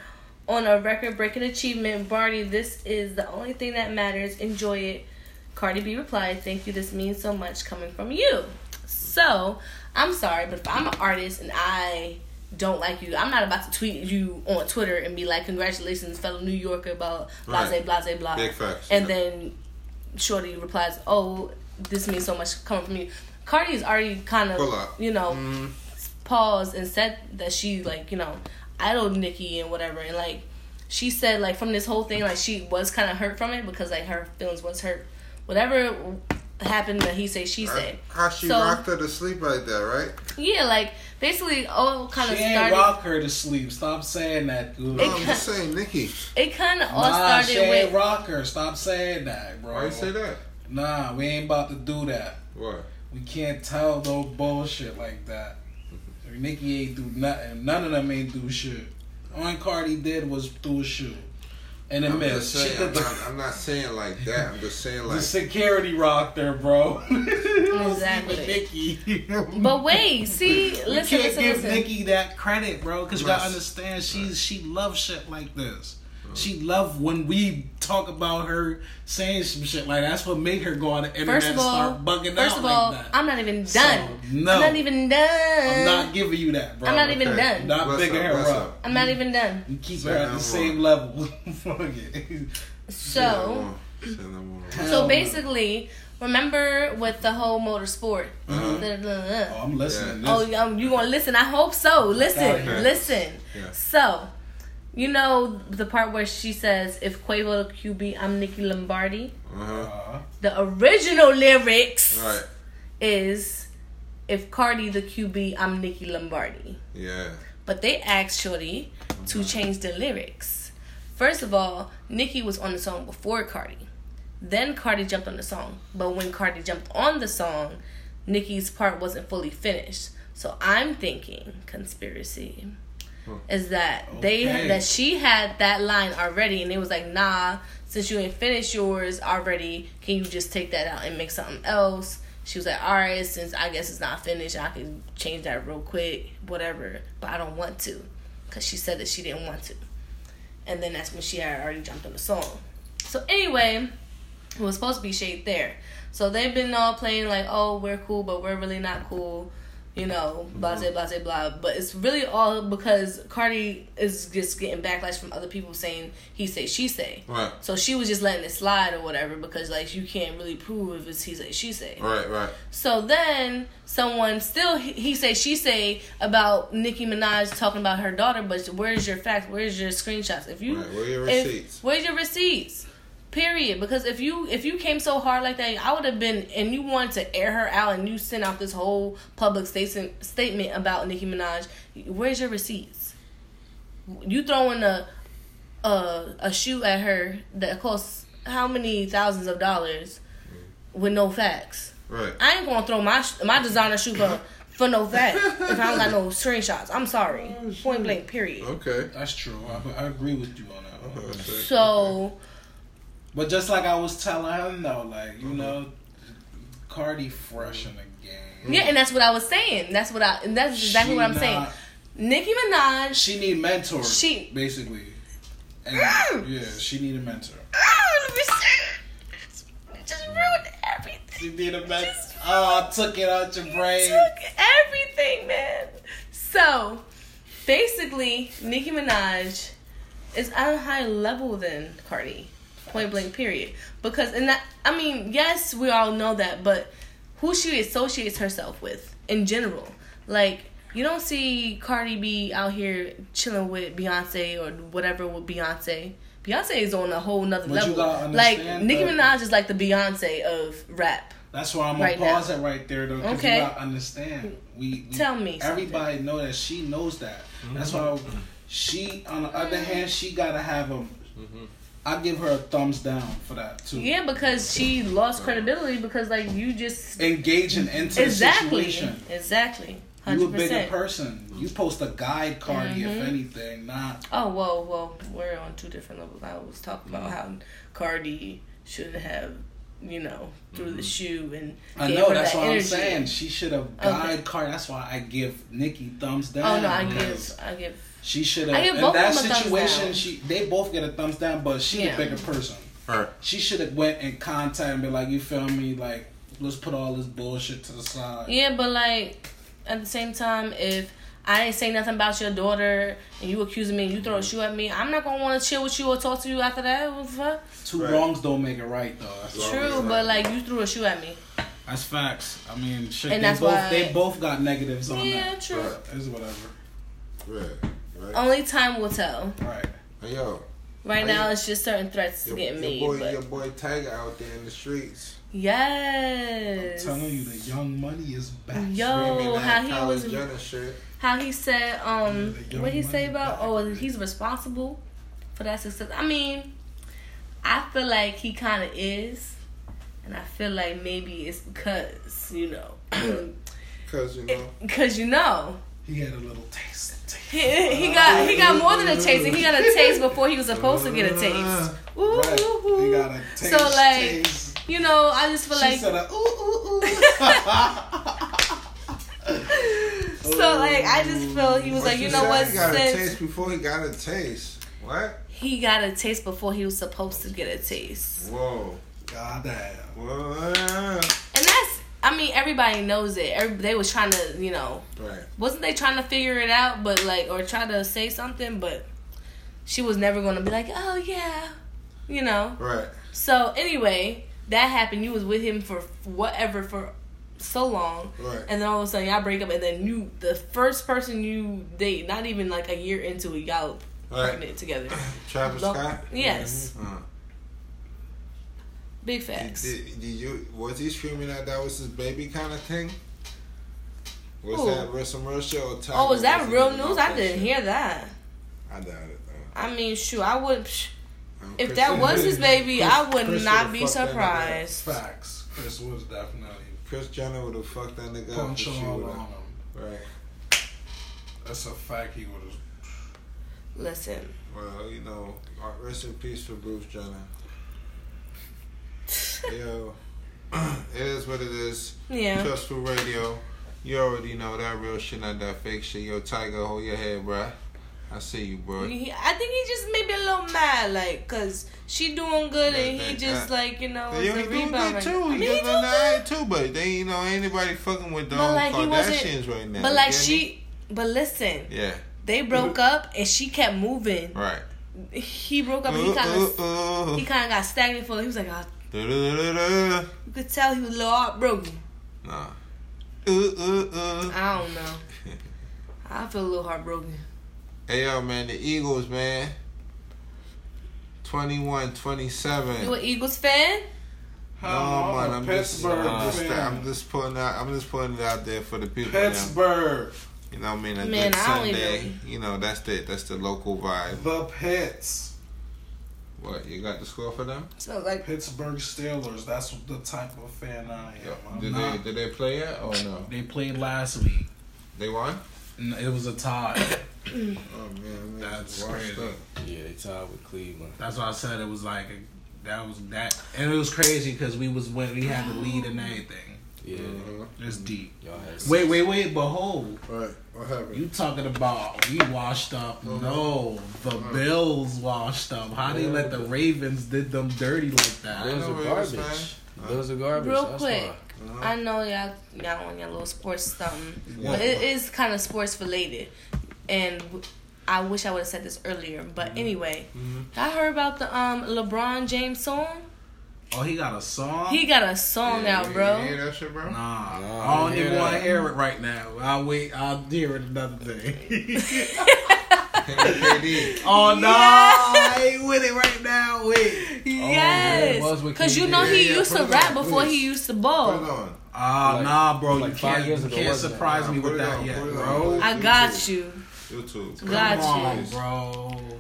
Speaker 2: on a record-breaking achievement, Barney. This is the only thing that matters. Enjoy it." Cardi B replied, "Thank you. This means so much coming from you." So I'm sorry, but if I'm an artist and I don't like you, I'm not about to tweet you on Twitter and be like, "Congratulations, fellow New Yorker," about blase
Speaker 3: Right.
Speaker 2: blase blah.
Speaker 3: Big facts.
Speaker 2: And
Speaker 3: Yeah.
Speaker 2: then Shorty replies, "Oh, this means so much coming from you." Cardi's already kind of, you know,
Speaker 3: Mm,
Speaker 2: paused and said that she like, you know, idoled Nicki and whatever, and like she said like from this whole thing, like she was kind of hurt from it because like her feelings was hurt. Whatever happened that he say she say.
Speaker 3: How she
Speaker 2: So-
Speaker 3: rocked her to sleep like that, right?
Speaker 2: Yeah, like basically all kind
Speaker 4: She
Speaker 2: of
Speaker 4: ain't
Speaker 2: started.
Speaker 4: rock her to sleep. Stop saying that, dude.
Speaker 3: No, I'm just saying, Nicki.
Speaker 2: It kind of all
Speaker 4: Nah, she ain't
Speaker 2: with
Speaker 4: rock her. Stop saying that, bro.
Speaker 3: Why you say that?
Speaker 4: Nah, we ain't about to do that.
Speaker 3: What?
Speaker 4: We can't tell no bullshit like that. Mm-hmm. Nicki ain't do nothing. None of them ain't do shit. Only Cardi did was do a shoe. And it
Speaker 3: I'm just saying, I'm not, I'm not saying like that. I'm just saying like the
Speaker 4: security rocked her, bro.
Speaker 2: Exactly.
Speaker 4: Nicki.
Speaker 2: But wait, see,
Speaker 4: you
Speaker 2: listen,
Speaker 4: can't
Speaker 2: listen,
Speaker 4: give
Speaker 2: listen.
Speaker 4: Nicki that credit, bro, because you gotta understand she's she loves shit like this. She love when we talk about her saying some shit like that's what made her go on the internet
Speaker 2: First of
Speaker 4: and
Speaker 2: all,
Speaker 4: start bugging
Speaker 2: first
Speaker 4: out
Speaker 2: of all,
Speaker 4: like that.
Speaker 2: I'm not even
Speaker 4: So,
Speaker 2: done.
Speaker 4: no.
Speaker 2: I'm not even done.
Speaker 4: I'm not giving you that, bro.
Speaker 2: I'm not even
Speaker 3: Okay.
Speaker 2: done.
Speaker 4: Not
Speaker 3: What's
Speaker 4: bigging
Speaker 3: up,
Speaker 4: her
Speaker 3: what's
Speaker 4: up.
Speaker 3: up?
Speaker 2: I'm not even done.
Speaker 4: You keep
Speaker 3: Say
Speaker 4: her at
Speaker 3: no
Speaker 4: the same level. Fuck it.
Speaker 2: So,
Speaker 3: Say no more.
Speaker 2: so basically, remember with the whole motorsport.
Speaker 3: Uh-huh.
Speaker 4: Oh, I'm listening.
Speaker 2: Oh, um, you gonna listen? I hope so. Listen,
Speaker 3: Okay.
Speaker 2: listen.
Speaker 3: Yeah.
Speaker 2: So, you know the part where she says, "If Quavo the QB, I'm Nicki Lombardi."
Speaker 3: Uh-huh.
Speaker 4: Uh,
Speaker 2: The original lyrics
Speaker 3: Right.
Speaker 2: is, "If Cardi the QB, I'm Nicki Lombardi."
Speaker 3: Yeah.
Speaker 2: But they asked Shorty to change the lyrics. First of all, Nicki was on the song before Cardi. Then Cardi jumped on the song. But when Cardi jumped on the song, Nicki's part wasn't fully finished. So I'm thinking conspiracy is that they that she had that line already and it was like, nah, since you ain't finished yours already, can you just take that out and make something else? She was like, all right, since I guess it's not finished, I can change that real quick, whatever. But I don't want to, cause she said that she didn't want to. And then that's when she had already jumped on the song. So anyway, it was supposed to be shade there. So they've been all playing like, oh, we're cool, but we're really not cool. You know, mm-hmm. blah blah blah blah. But it's really all because Cardi is just getting backlash from other people saying he say she say.
Speaker 3: Right.
Speaker 2: So she was just letting it slide or whatever because like you can't really prove if it's he say she say.
Speaker 3: Right. Right.
Speaker 2: So then someone still he he say she say about Nicki Minaj talking about her daughter, but where's your facts? Where's your screenshots? If you
Speaker 3: Right, where your
Speaker 2: if-
Speaker 3: receipts?
Speaker 2: where's your receipts? Period. Because if you if you came so hard like that, I would have been and you wanted to air her out and you sent out this whole public statement statement about Nicki Minaj. Where's your receipts? You throwing a a a shoe at her that costs how many thousands of dollars with no facts?
Speaker 3: Right.
Speaker 2: I ain't gonna throw my my designer shoe for for no fact if I don't got no screenshots. I'm sorry. Oh, Point blank. Period.
Speaker 3: Okay.
Speaker 4: that's true. I, I agree with you on that. one.
Speaker 3: Okay.
Speaker 2: So
Speaker 4: But just like I was telling him though, like you mm-hmm. know, Cardi fresh in the game.
Speaker 2: yeah, and that's what I was saying. That's what I. And that's exactly
Speaker 4: She
Speaker 2: what I'm saying.
Speaker 4: not-
Speaker 2: Nicki Minaj.
Speaker 4: She need mentors.
Speaker 2: She-
Speaker 4: basically. And, mm. yeah, she need a mentor.
Speaker 2: Mm, just ruined everything.
Speaker 4: She need a mentor. Oh, ah, I took it out your brain.
Speaker 2: Took everything, man. So basically, Nicki Minaj is at a higher level than Cardi. Point blank, period. Because and that I mean, yes, we all know that, but who she associates herself with in general, like. You don't see Cardi B out here chilling with Beyonce or whatever with Beyonce. Beyonce is on a whole nother
Speaker 4: But you
Speaker 2: level.
Speaker 4: gotta
Speaker 2: Like
Speaker 4: understand
Speaker 2: Nicki Minaj is like the Beyonce of rap.
Speaker 4: That's why I'm
Speaker 2: Right
Speaker 4: gonna
Speaker 2: now.
Speaker 4: pause it right there though. 'cause
Speaker 2: Okay.
Speaker 4: You gotta understand. We, we
Speaker 2: Tell me something.
Speaker 4: Everybody know that she knows that. That's mm-hmm. why she. On the other mm-hmm. hand, she gotta have a. Mm-hmm. I give her a thumbs down for that too.
Speaker 2: Yeah, because she lost credibility because like you just
Speaker 4: Engaging into
Speaker 2: exactly,
Speaker 4: the situation.
Speaker 2: exactly,
Speaker 4: You a bigger person. You post a guide Cardi, if
Speaker 2: Mhm.
Speaker 4: anything, not.
Speaker 2: Oh whoa, whoa, we're on two different levels. I was talking about how Cardi shouldn't have, you know, threw the shoe and
Speaker 4: I know that's
Speaker 2: that
Speaker 4: what
Speaker 2: energy.
Speaker 4: I'm saying. She should have guide Cardi. That's why I give Nicki thumbs down.
Speaker 2: Oh no, I give, I give.
Speaker 4: She should have. In
Speaker 2: both
Speaker 4: that
Speaker 2: them
Speaker 4: situation, she they both get a thumbs down, but she
Speaker 2: Yeah.
Speaker 4: the bigger person.
Speaker 3: Right.
Speaker 4: She should have went in contact and been like, "You feel me? Like, let's put all this bullshit to the side."
Speaker 2: Yeah, but like at the same time, if I ain't say nothing about your daughter and you accusing me and you throw a shoe at me, I'm not gonna want to chill with you or talk to you after that. What the fuck?
Speaker 4: Two
Speaker 3: Right.
Speaker 4: wrongs don't make it right, though. That's,
Speaker 2: True,
Speaker 3: right.
Speaker 2: but like you threw a shoe at me.
Speaker 4: that's facts. I mean, shit.
Speaker 2: And
Speaker 4: they
Speaker 2: that's
Speaker 4: both
Speaker 2: why-
Speaker 4: they both got negatives on
Speaker 2: Yeah,
Speaker 4: that.
Speaker 2: Yeah, true.
Speaker 3: Right.
Speaker 4: It's whatever.
Speaker 3: Right. Right.
Speaker 2: Only time will tell.
Speaker 4: Right.
Speaker 3: Hey, yo.
Speaker 2: Right
Speaker 3: Hey,
Speaker 2: now, it's just certain threats
Speaker 3: Your,
Speaker 2: getting
Speaker 3: your
Speaker 2: made.
Speaker 3: boy,
Speaker 2: but
Speaker 3: your boy Tyga out there in the streets.
Speaker 2: yes, I'm
Speaker 4: telling you, the young money is back.
Speaker 2: Yo, how he was,
Speaker 3: shit.
Speaker 2: how he said, um,
Speaker 4: Yeah,
Speaker 2: what he
Speaker 4: young
Speaker 2: say about?
Speaker 4: back.
Speaker 2: Oh, he's responsible for that success. I mean, I feel like he kind of is, and I feel like maybe it's because you know,
Speaker 3: Cause you know.
Speaker 2: because you know.
Speaker 4: He had a little taste.
Speaker 2: He, he got he got more than a taste. He got a taste before he was supposed to get a uh-huh. taste. Ooh,
Speaker 4: Right.
Speaker 2: ooh, ooh.
Speaker 4: He got a taste.
Speaker 2: So like,
Speaker 4: taste.
Speaker 2: you know, I just feel
Speaker 4: She
Speaker 2: like
Speaker 4: said, a, ooh, ooh, ooh.
Speaker 2: so like I just feel he was
Speaker 3: What
Speaker 2: like, you
Speaker 3: you
Speaker 2: know what?
Speaker 3: He got a
Speaker 2: Since
Speaker 3: taste before he got a taste. What?
Speaker 2: he got a taste before he was supposed to get a taste,
Speaker 3: Whoa.
Speaker 4: God damn.
Speaker 3: Whoa.
Speaker 2: and that's I mean everybody knows it. Every, they was trying to you know
Speaker 3: Right.
Speaker 2: wasn't they trying to figure it out, but like or try to say something, but she was never gonna be like, oh yeah, you know.
Speaker 3: Right.
Speaker 2: So anyway, that happened. You was with him for whatever for so long,
Speaker 3: Right.
Speaker 2: and then all of a sudden y'all break up, and then you, the first person you date, not even like a year into it, y'all
Speaker 3: Right.
Speaker 2: pregnant together.
Speaker 3: Travis Scott.
Speaker 2: Yes,
Speaker 3: Uh,
Speaker 2: big
Speaker 3: did,
Speaker 2: facts.
Speaker 3: did, did you was he screaming that that was his baby kind of thing? Was
Speaker 2: Who?
Speaker 3: that real some or Tyga
Speaker 2: Oh, was that real news? I didn't hear that.
Speaker 3: I doubt it though.
Speaker 2: I mean, shoot, I would. psh,
Speaker 3: Um,
Speaker 2: If
Speaker 3: Chris-
Speaker 2: that was his baby, I would
Speaker 3: Chris
Speaker 2: not be
Speaker 3: fucked that nigga up.
Speaker 2: surprised.
Speaker 4: Facts. Kris was definitely
Speaker 3: Kris Jenner would have fucked that nigga up.
Speaker 4: punch
Speaker 3: if she
Speaker 4: all on him.
Speaker 3: Right.
Speaker 4: That's a fact. He would have.
Speaker 2: Listen,
Speaker 3: Well, you know, uh, rest in peace for Bruce Jenner. Yo, it is what it is.
Speaker 2: yeah.
Speaker 3: Trustful Radio. You already know that real shit, not that fake shit. Yo, Tyga, hold your head, bruh. I see you, bro.
Speaker 2: He, I think he just maybe a little mad, like, cause she doing good and he just
Speaker 3: that-
Speaker 2: like you know,
Speaker 3: Yo,
Speaker 2: it's
Speaker 3: he doing good
Speaker 2: right
Speaker 3: too.
Speaker 2: now. I mean, he
Speaker 3: doing
Speaker 2: doing good.
Speaker 3: too, but they, you know, ain't anybody fucking with the
Speaker 2: like.
Speaker 3: Kardashians right now.
Speaker 2: But like she, but listen,
Speaker 3: Yeah,
Speaker 2: they broke up and she kept moving.
Speaker 3: right.
Speaker 2: He broke up and he
Speaker 3: Uh,
Speaker 2: kind of
Speaker 3: uh, uh.
Speaker 2: he kind of got stagnant for. He was like, oh. You could tell he was a little heartbroken.
Speaker 3: Nah. Uh, uh, uh.
Speaker 2: I don't know. I feel a little heartbroken.
Speaker 3: Hey yo, man, the Eagles, man. 21, 27.
Speaker 2: You an Eagles fan?
Speaker 3: No,
Speaker 4: I'm
Speaker 3: man,
Speaker 4: a
Speaker 3: I'm just, I'm just. I'm just putting out, I'm just putting it out there for the people. Now.
Speaker 4: Pittsburgh.
Speaker 3: You know what I mean? A
Speaker 2: Man,
Speaker 3: good
Speaker 2: I don't
Speaker 3: Sunday.
Speaker 2: even-
Speaker 3: You know, that's the that's the local vibe.
Speaker 4: The Pits.
Speaker 3: What you got the score for them?
Speaker 2: So like,
Speaker 4: Pittsburgh Steelers. That's the type of fan I am. I'm
Speaker 3: Did
Speaker 4: not-
Speaker 3: they did they play yet or no?
Speaker 4: They played last week.
Speaker 3: They won.
Speaker 4: and It was a tie.
Speaker 3: Oh man, man
Speaker 4: That's crazy.
Speaker 3: up.
Speaker 5: Yeah, they tied with Cleveland.
Speaker 4: That's why I said it was like that was that, and it was crazy because we was when we had the lead and everything.
Speaker 5: Yeah,
Speaker 3: Uh-huh.
Speaker 4: It's deep.
Speaker 5: y'all had.
Speaker 4: Wait, wait, wait. But hold,
Speaker 3: Right. What happened?
Speaker 4: you talking about we washed up?
Speaker 3: Uh-huh.
Speaker 4: No, the Bills washed up. How they let the Ravens did them dirty like that?
Speaker 5: Bills
Speaker 3: I
Speaker 5: are garbage.
Speaker 3: fan.
Speaker 5: Bills are garbage.
Speaker 2: Real
Speaker 5: That's
Speaker 2: quick.
Speaker 5: why.
Speaker 3: Uh-huh.
Speaker 2: I know y'all y'all on your little sports something,
Speaker 3: Yeah.
Speaker 2: but it is kind of sports related, and I wish I would have said this earlier. But
Speaker 3: Mm-hmm.
Speaker 2: anyway, I heard about the um LeBron James song.
Speaker 4: Oh, he got a song.
Speaker 2: He got a song
Speaker 3: Yeah,
Speaker 2: out, bro.
Speaker 3: You hear that shit, bro?
Speaker 4: Nah,
Speaker 5: Nah,
Speaker 4: I don't
Speaker 5: I
Speaker 4: even want to hear it right now. I'll wait. I'll hear it another day.
Speaker 3: Him and KD.
Speaker 4: oh no, I ain't with it right now. Wait.
Speaker 5: yeah, it was
Speaker 2: Yes,
Speaker 5: with
Speaker 2: because you know he
Speaker 3: Yeah, yeah,
Speaker 2: used
Speaker 3: put
Speaker 2: to rap
Speaker 3: on,
Speaker 2: before
Speaker 3: please.
Speaker 2: he used to
Speaker 3: Put it
Speaker 2: ball.
Speaker 3: on.
Speaker 4: Ah,
Speaker 5: Like-
Speaker 4: nah, bro.
Speaker 5: like
Speaker 4: you
Speaker 5: five
Speaker 4: can't.
Speaker 5: years
Speaker 4: You
Speaker 5: ago,
Speaker 4: can't
Speaker 5: wasn't it?
Speaker 4: surprise
Speaker 3: Nah,
Speaker 4: me with that
Speaker 3: on,
Speaker 4: yet,
Speaker 3: put it on.
Speaker 4: bro.
Speaker 2: I got you.
Speaker 3: YouTube.
Speaker 2: Got
Speaker 4: Come
Speaker 2: you.
Speaker 4: on, bro.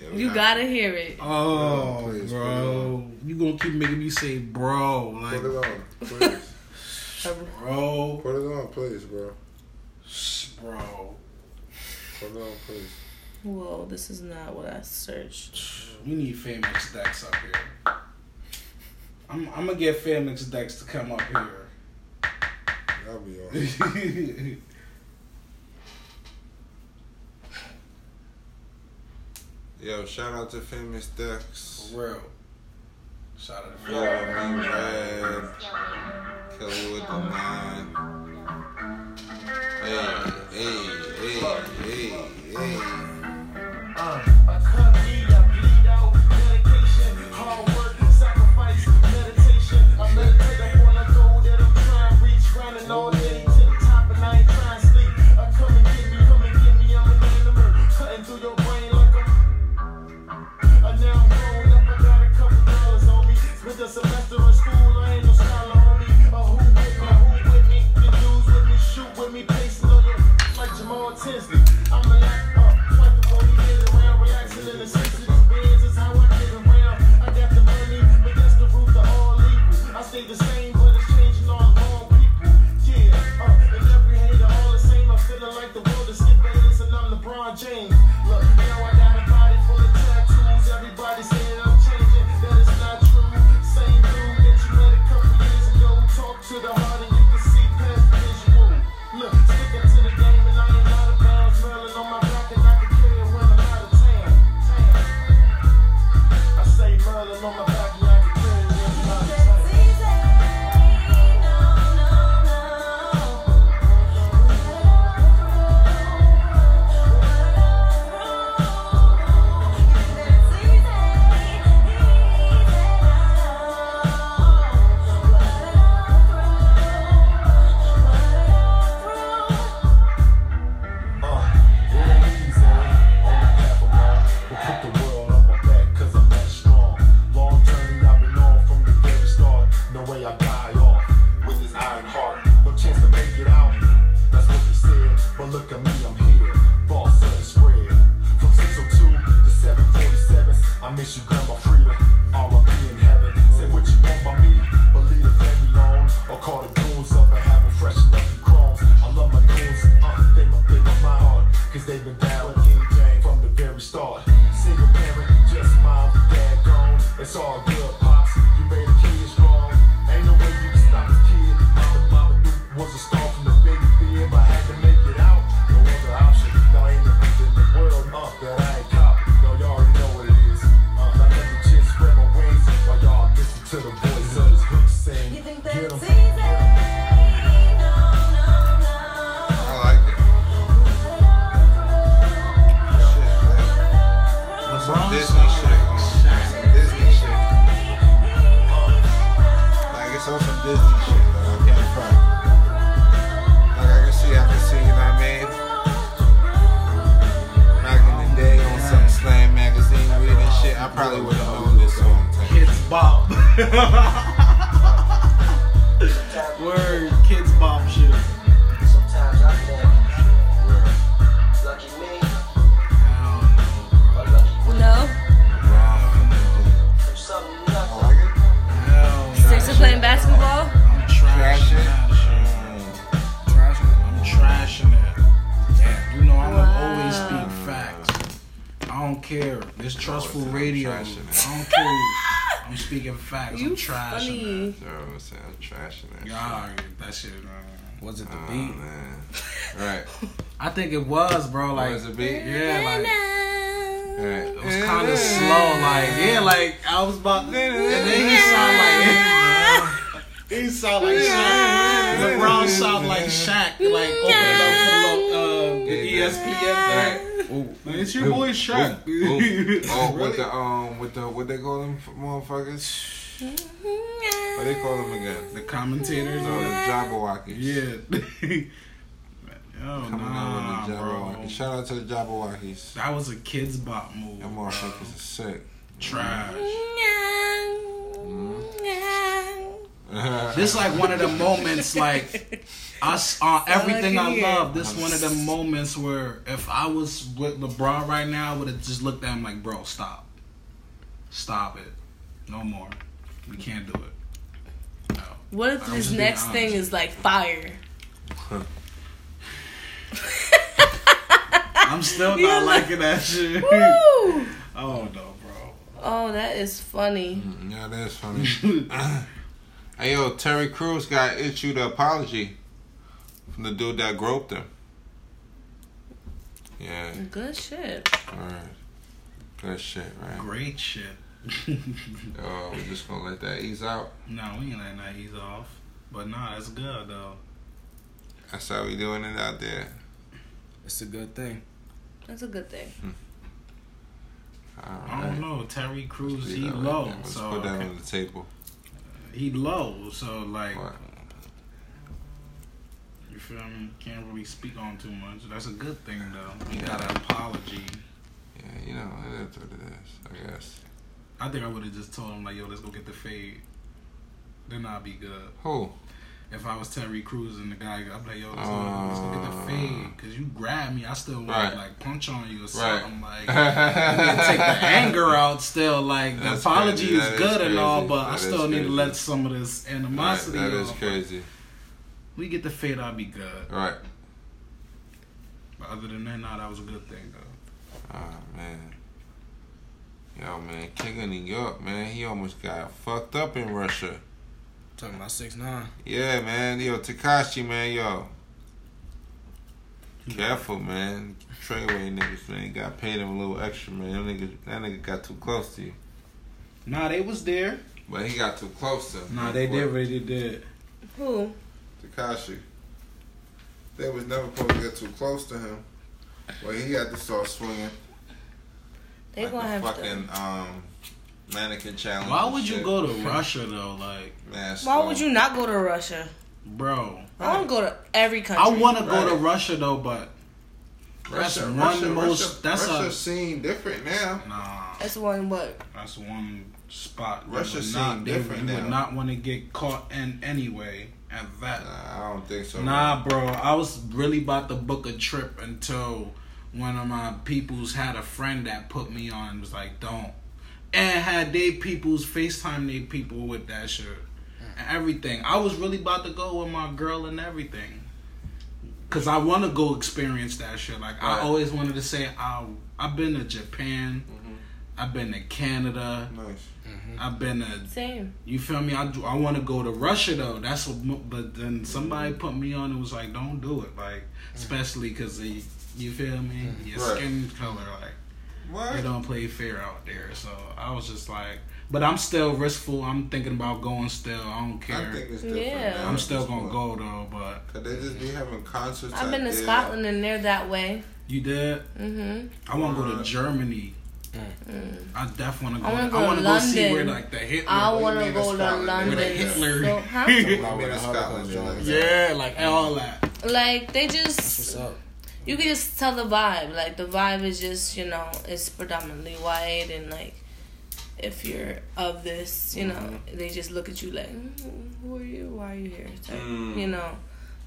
Speaker 3: Yeah,
Speaker 2: You
Speaker 3: got
Speaker 2: gotta hear it.
Speaker 4: Oh,
Speaker 3: Please, put it
Speaker 4: bro. You gonna keep making me say bro, like
Speaker 3: Put it on, please.
Speaker 4: bro,
Speaker 3: Put it on, please, bro.
Speaker 4: Bro.
Speaker 3: Put it on, please.
Speaker 2: Whoa, this is not what I searched.
Speaker 4: We need Famous Dex up here. I'm, I'm gonna get Famous Dex to come up here.
Speaker 3: That'll be all. Yo, shout out to Famous Dex.
Speaker 4: For real. Shout out to
Speaker 3: Follow
Speaker 4: Famous.
Speaker 3: me, Red. Kelly with the nine. Hey, hey, hey, hey, hey.
Speaker 6: Uh, Semester I'm a up, around, relaxing in the seats of these bands is how I get around. I got the money, but that's the all. I stay the same, but it's changing all the wrong people. Yeah, and every hater all the same. I'm feeling like the world is and I'm LeBron James. Saying that. Y'all,
Speaker 4: that shit. Man.
Speaker 5: Was it the
Speaker 3: Oh,
Speaker 5: beat?
Speaker 3: man. Right.
Speaker 4: I think it was, bro. Like,
Speaker 3: Was it beat?
Speaker 4: yeah, like.
Speaker 3: Right.
Speaker 4: It was kind of slow, like yeah, like I was about, and then he sound like he sound like Shaq. LeBron sound like Shaq, like opening up for the, little, uh, the
Speaker 3: Yeah,
Speaker 4: ESPN thing. It's your boy Shaq.
Speaker 3: Oh, with the um, with the what they call them motherfuckers? What they call them again?
Speaker 4: the commentators
Speaker 3: No,
Speaker 4: on
Speaker 3: the
Speaker 4: it.
Speaker 3: Jabbawockeez.
Speaker 4: Yeah. oh
Speaker 3: Coming
Speaker 4: nah,
Speaker 3: out with the
Speaker 4: bro.
Speaker 3: Jabbawockeez. Shout out to the Jabbawockeez.
Speaker 4: That was a Kidz Bop move.
Speaker 3: Them
Speaker 4: bro.
Speaker 3: motherfuckers is sick.
Speaker 4: Trash.
Speaker 3: this
Speaker 4: This like one of the moments like us uh, everything I love. This one of the moments where if I was with LeBron right now, I would have just looked at him like, bro, stop, stop it, no more. We can't do it. No.
Speaker 2: What if this next thing is like fire?
Speaker 4: I'm still
Speaker 2: Yeah,
Speaker 4: not
Speaker 2: like-
Speaker 4: liking that shit.
Speaker 2: Woo!
Speaker 4: oh no, bro.
Speaker 2: Oh, that is funny.
Speaker 3: Mm, yeah, that's funny. hey yo, Terry Crews got issued an apology from the dude that groped him. Yeah,
Speaker 2: Good shit.
Speaker 3: alright. Good shit, right?
Speaker 4: Great shit.
Speaker 3: Oh, we're just gonna let that ease out.
Speaker 4: no, we ain't letting that ease off. But nah, that's good though.
Speaker 3: That's how we doing it out there.
Speaker 5: It's a good thing.
Speaker 2: That's a good thing.
Speaker 4: Hmm.
Speaker 3: I
Speaker 4: don't know. Terry Crews, he
Speaker 3: right
Speaker 4: low,
Speaker 3: there. Let's
Speaker 4: so
Speaker 3: put that on the table.
Speaker 4: he low, so like.
Speaker 3: What?
Speaker 4: You feel me? Can't really speak on too much. That's a good thing though. He got an apology.
Speaker 3: Yeah, you know, it is what it is, I guess.
Speaker 4: I think I would have just told him like, "Yo, let's go get the fade." Then I'd be good.
Speaker 3: Who?
Speaker 4: If I was Terry Crews and the guy, I'd be like, "Yo, let's, go, let's go get the uh. fade," because you grabbed me, I still want
Speaker 3: Right.
Speaker 4: to like punch on you or
Speaker 3: Right.
Speaker 4: something. Like, need to take the anger out. Still, like the
Speaker 3: That's
Speaker 4: apology
Speaker 3: crazy.
Speaker 4: is
Speaker 3: That is
Speaker 4: good and all, but I still need to let some of this
Speaker 3: Right,
Speaker 4: animosity
Speaker 3: that is crazy.
Speaker 4: We get the fade, I'd be good.
Speaker 3: Right.
Speaker 4: But other than that, nah, that was a good thing though.
Speaker 3: Oh man. Yo man, King of up, man, he almost got fucked up in Russia.
Speaker 5: Talking about six nine.
Speaker 3: Yeah, man. Yo, Tekashi, man, yo. Hmm. Careful, man. Treyway niggas, man. Got paid him a little extra, man. That nigga, that nigga got too close to you.
Speaker 4: Nah, they was there.
Speaker 3: But he got too close to him.
Speaker 4: Nah, they did what they did.
Speaker 2: Who?
Speaker 3: Tekashi. They was never supposed to get too close to him. Well, he had to start swinging.
Speaker 2: They
Speaker 3: like
Speaker 2: gonna
Speaker 3: a
Speaker 2: have
Speaker 3: fucking
Speaker 2: to.
Speaker 3: um mannequin challenge.
Speaker 4: Why would you
Speaker 3: shit.
Speaker 4: go to Russia though? Like,
Speaker 3: Man,
Speaker 2: Why would you not go to Russia?
Speaker 4: bro,
Speaker 2: I want to go to every country.
Speaker 4: I want to go to Russia though, but that's
Speaker 3: Russia,
Speaker 4: one
Speaker 3: Russia,
Speaker 4: most.
Speaker 3: Russia,
Speaker 4: that's
Speaker 3: Russia
Speaker 4: a
Speaker 3: scene different now.
Speaker 4: nah.
Speaker 2: That's one what?
Speaker 4: That's one spot. they
Speaker 3: Russia
Speaker 4: would
Speaker 3: seem
Speaker 4: not, they
Speaker 3: different
Speaker 4: would
Speaker 3: now.
Speaker 4: not want to get caught in anyway. At that,
Speaker 3: Nah, I don't think so.
Speaker 4: Nah, bro. I was really about to book a trip until one of my peoples had a friend that put me on and was like, don't. And had they peoples FaceTime they people with that shit. And everything. I was really about to go with my girl and everything. Cause I want to go experience that shit. Like I always wanted to say, I I've been to Japan, mm-hmm. I've been to Canada,
Speaker 3: Nice. Mm-hmm.
Speaker 4: I've been to
Speaker 2: Same.
Speaker 4: You feel me? I, do- I want to go to Russia though. That's what. But then somebody mm-hmm. put me on. and was like, don't do it. Like, especially because you feel me? Your
Speaker 3: Right.
Speaker 4: skin color, like
Speaker 3: What?
Speaker 4: they don't play fair out there. So I was just like, but I'm still riskful. I'm thinking about going still. I don't
Speaker 3: I
Speaker 4: care.
Speaker 3: think it's.
Speaker 2: Yeah.
Speaker 4: I'm still gonna go though. But
Speaker 3: Cause they just be having concerts.
Speaker 2: I've been to
Speaker 3: there.
Speaker 2: Scotland and they're that way.
Speaker 4: you did.
Speaker 2: Mm-hmm.
Speaker 4: I want to go to
Speaker 3: Alright.
Speaker 4: Germany. I definitely want to go.
Speaker 2: I wanna go to
Speaker 4: to go see where like the Hitler.
Speaker 2: I want to go to
Speaker 3: Scotland?
Speaker 2: London.
Speaker 4: With Hitler.
Speaker 2: So, huh?
Speaker 3: I mean,
Speaker 5: With the
Speaker 3: Scotland,
Speaker 4: yeah, like all that.
Speaker 2: Like they just.
Speaker 5: That's what's up.
Speaker 2: You can just tell the vibe. Like the vibe is just, you know, it's predominantly white and like, if you're of this, you know,
Speaker 3: Mm-hmm.
Speaker 2: they just look at you like, mm, who are you? Why are you here? Type,
Speaker 3: Mm.
Speaker 2: You know,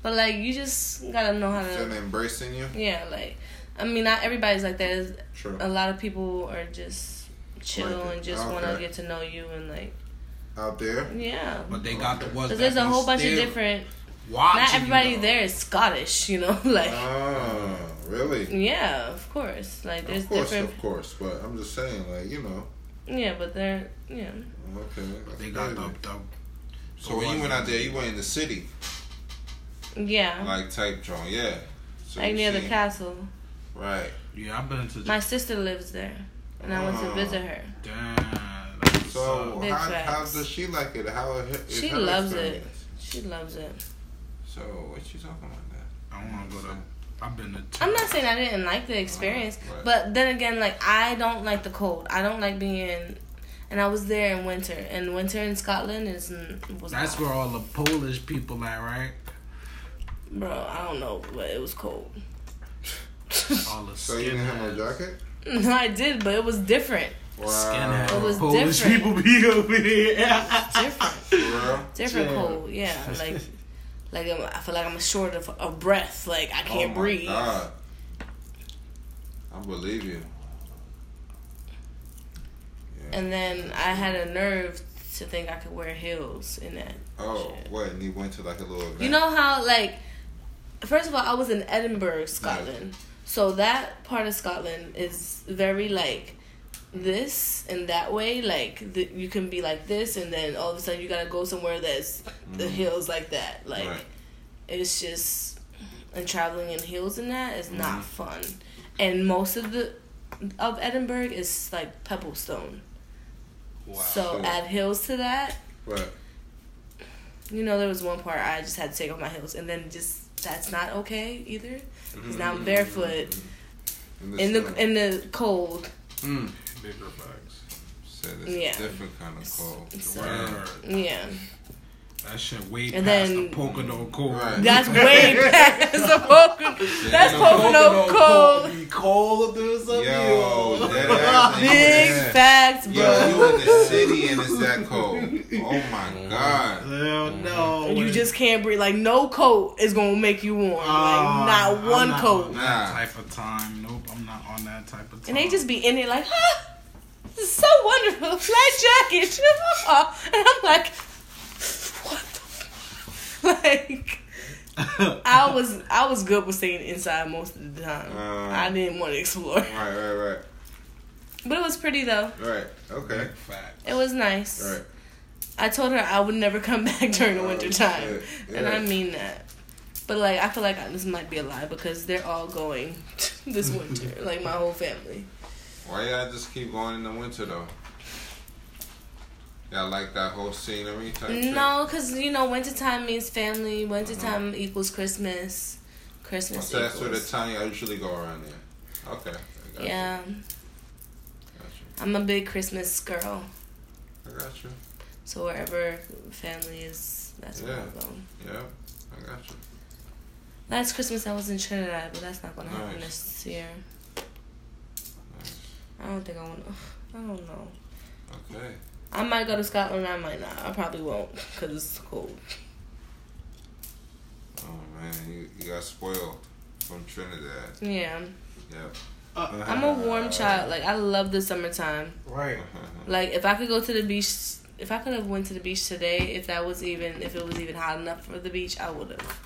Speaker 2: but like you just gotta know how
Speaker 3: Still
Speaker 2: to,
Speaker 3: embracing you.
Speaker 2: yeah. Like, I mean, not everybody's like that.
Speaker 3: True.
Speaker 2: A lot of people are just chill
Speaker 3: Like
Speaker 2: and just want to get to know you and like,
Speaker 3: Out there.
Speaker 2: yeah.
Speaker 4: But they got the ones.
Speaker 2: Because
Speaker 4: that
Speaker 2: there's a whole bunch of different.
Speaker 4: Watching
Speaker 2: Not
Speaker 4: you,
Speaker 2: everybody
Speaker 4: though.
Speaker 2: there is Scottish, you know. like,
Speaker 3: Oh, really?
Speaker 2: yeah, of course. Like, there's
Speaker 3: Of course,
Speaker 2: different.
Speaker 3: of course. But I'm just saying, like you know.
Speaker 2: Yeah, but they're yeah.
Speaker 3: Okay. that's
Speaker 4: They got
Speaker 3: crazy.
Speaker 4: the, the
Speaker 3: So when you went out there, you went in the city,
Speaker 2: Yeah.
Speaker 3: like type joint, yeah. So
Speaker 2: like
Speaker 3: you
Speaker 2: near the castle.
Speaker 3: Right.
Speaker 4: yeah. I've been to
Speaker 2: My sister lives there. And I went to
Speaker 3: Oh.
Speaker 2: visit her.
Speaker 4: damn. that's
Speaker 3: So how, how does she like it? How is
Speaker 2: She
Speaker 3: her
Speaker 2: loves it. She loves it.
Speaker 3: So what you talking about that?
Speaker 4: I want to go to. I've been to.
Speaker 2: I'm not saying I didn't like the experience,
Speaker 3: Right.
Speaker 2: but then again, like I don't like the cold. I don't like being, and I was there in winter, and winter in Scotland is was
Speaker 4: That's
Speaker 2: not-
Speaker 4: where all the Polish people at, right?
Speaker 2: bro. I don't know, but it was cold.
Speaker 4: All the
Speaker 3: So you didn't have no jacket?
Speaker 2: no, I did, but it was different.
Speaker 3: Wow.
Speaker 4: Skinhead.
Speaker 2: It was
Speaker 4: Polish
Speaker 2: different.
Speaker 4: people be over here.
Speaker 2: Different.
Speaker 3: For real?
Speaker 2: different
Speaker 4: Yeah.
Speaker 2: cold. Yeah, like like I'm, I feel like I'm short of, of breath. Like I can't
Speaker 3: oh
Speaker 2: breathe.
Speaker 3: God. I believe you. Yeah.
Speaker 2: And then I had a nerve to think I could wear heels in that.
Speaker 3: Oh,
Speaker 2: shit.
Speaker 3: what? And you went to like a little event?
Speaker 2: You know how like first of all I was in Edinburgh, Scotland. So that part of Scotland is very like this and that way like the, you can be like this and then all of a sudden you gotta go somewhere that's the hills like that like
Speaker 3: Right.
Speaker 2: it's just and traveling in heels and that is not
Speaker 3: Mhm.
Speaker 2: fun and most of the of edinburgh is like pebblestone so
Speaker 3: Sure.
Speaker 2: add hills to that
Speaker 3: Right.
Speaker 2: you know there was one part i just had to take off my heels and then just that's not okay either because now i'm barefoot in the in the cold
Speaker 3: Mm.
Speaker 4: Bigger facts.
Speaker 3: Said it's
Speaker 2: Yeah.
Speaker 3: different kind of cold.
Speaker 2: So-
Speaker 4: Word.
Speaker 2: yeah
Speaker 4: That shit way
Speaker 2: And
Speaker 4: past
Speaker 2: then-
Speaker 4: the polka dot cold.
Speaker 3: Right.
Speaker 2: that's way past the polka that's
Speaker 3: the
Speaker 2: polka dot cold
Speaker 4: Be cold as a
Speaker 3: Yo,
Speaker 4: mule.
Speaker 3: that ass ain't
Speaker 2: big
Speaker 3: even
Speaker 2: facts bro
Speaker 3: Yo, you in the city and it's that cold. Oh my god.
Speaker 4: Hell no.
Speaker 2: You just can't breathe. Like no coat is gonna make you warm.
Speaker 4: Ah,
Speaker 2: like not
Speaker 4: I'm
Speaker 2: one
Speaker 4: not
Speaker 2: coat.
Speaker 4: On that
Speaker 3: Nah.
Speaker 4: type of time. Nope, I'm not on that type of time.
Speaker 2: And they just be in it like, huh, this is so wonderful. Flat jacket. and I'm like, what the f-? Like I was I was good with staying inside most of the time.
Speaker 3: Uh.
Speaker 2: I didn't want to explore.
Speaker 3: Right, right, right.
Speaker 2: But it was pretty though.
Speaker 3: Right. Okay.
Speaker 4: Big fact.
Speaker 2: It was nice.
Speaker 3: Right.
Speaker 2: I told her I would never come back during the
Speaker 3: Oh,
Speaker 2: winter time.
Speaker 3: shit.
Speaker 2: And I mean that. But like I feel like this might be a lie because they're all going this winter. like my whole family.
Speaker 3: Why y'all just keep going in the winter though? Y'all like that whole scenery type?
Speaker 2: No, because you know wintertime means family. Wintertime mm-hmm. equals Christmas. Christmas
Speaker 3: So that's where the time y'all usually go around there. Okay. I
Speaker 2: Yeah,
Speaker 3: You. You.
Speaker 2: I'm a big Christmas girl.
Speaker 3: I got you.
Speaker 2: So wherever family is, that's where
Speaker 3: Yeah.
Speaker 2: I go.
Speaker 3: Yep. I got you.
Speaker 2: Last Christmas I was in Trinidad, but that's not gonna happen this year.
Speaker 3: Nice.
Speaker 2: I don't think I want to. I don't know.
Speaker 3: Okay.
Speaker 2: I might go to Scotland. I might not. I probably won't because it's cold.
Speaker 3: Oh man, you, you got spoiled from Trinidad.
Speaker 2: Yeah,
Speaker 3: Yep.
Speaker 2: Uh, I'm a warm child. Like I love the summertime.
Speaker 4: Right.
Speaker 2: Like if I could go to the beach, if I could have went to the beach today, if that was even, if it was even hot enough for the beach, I would have.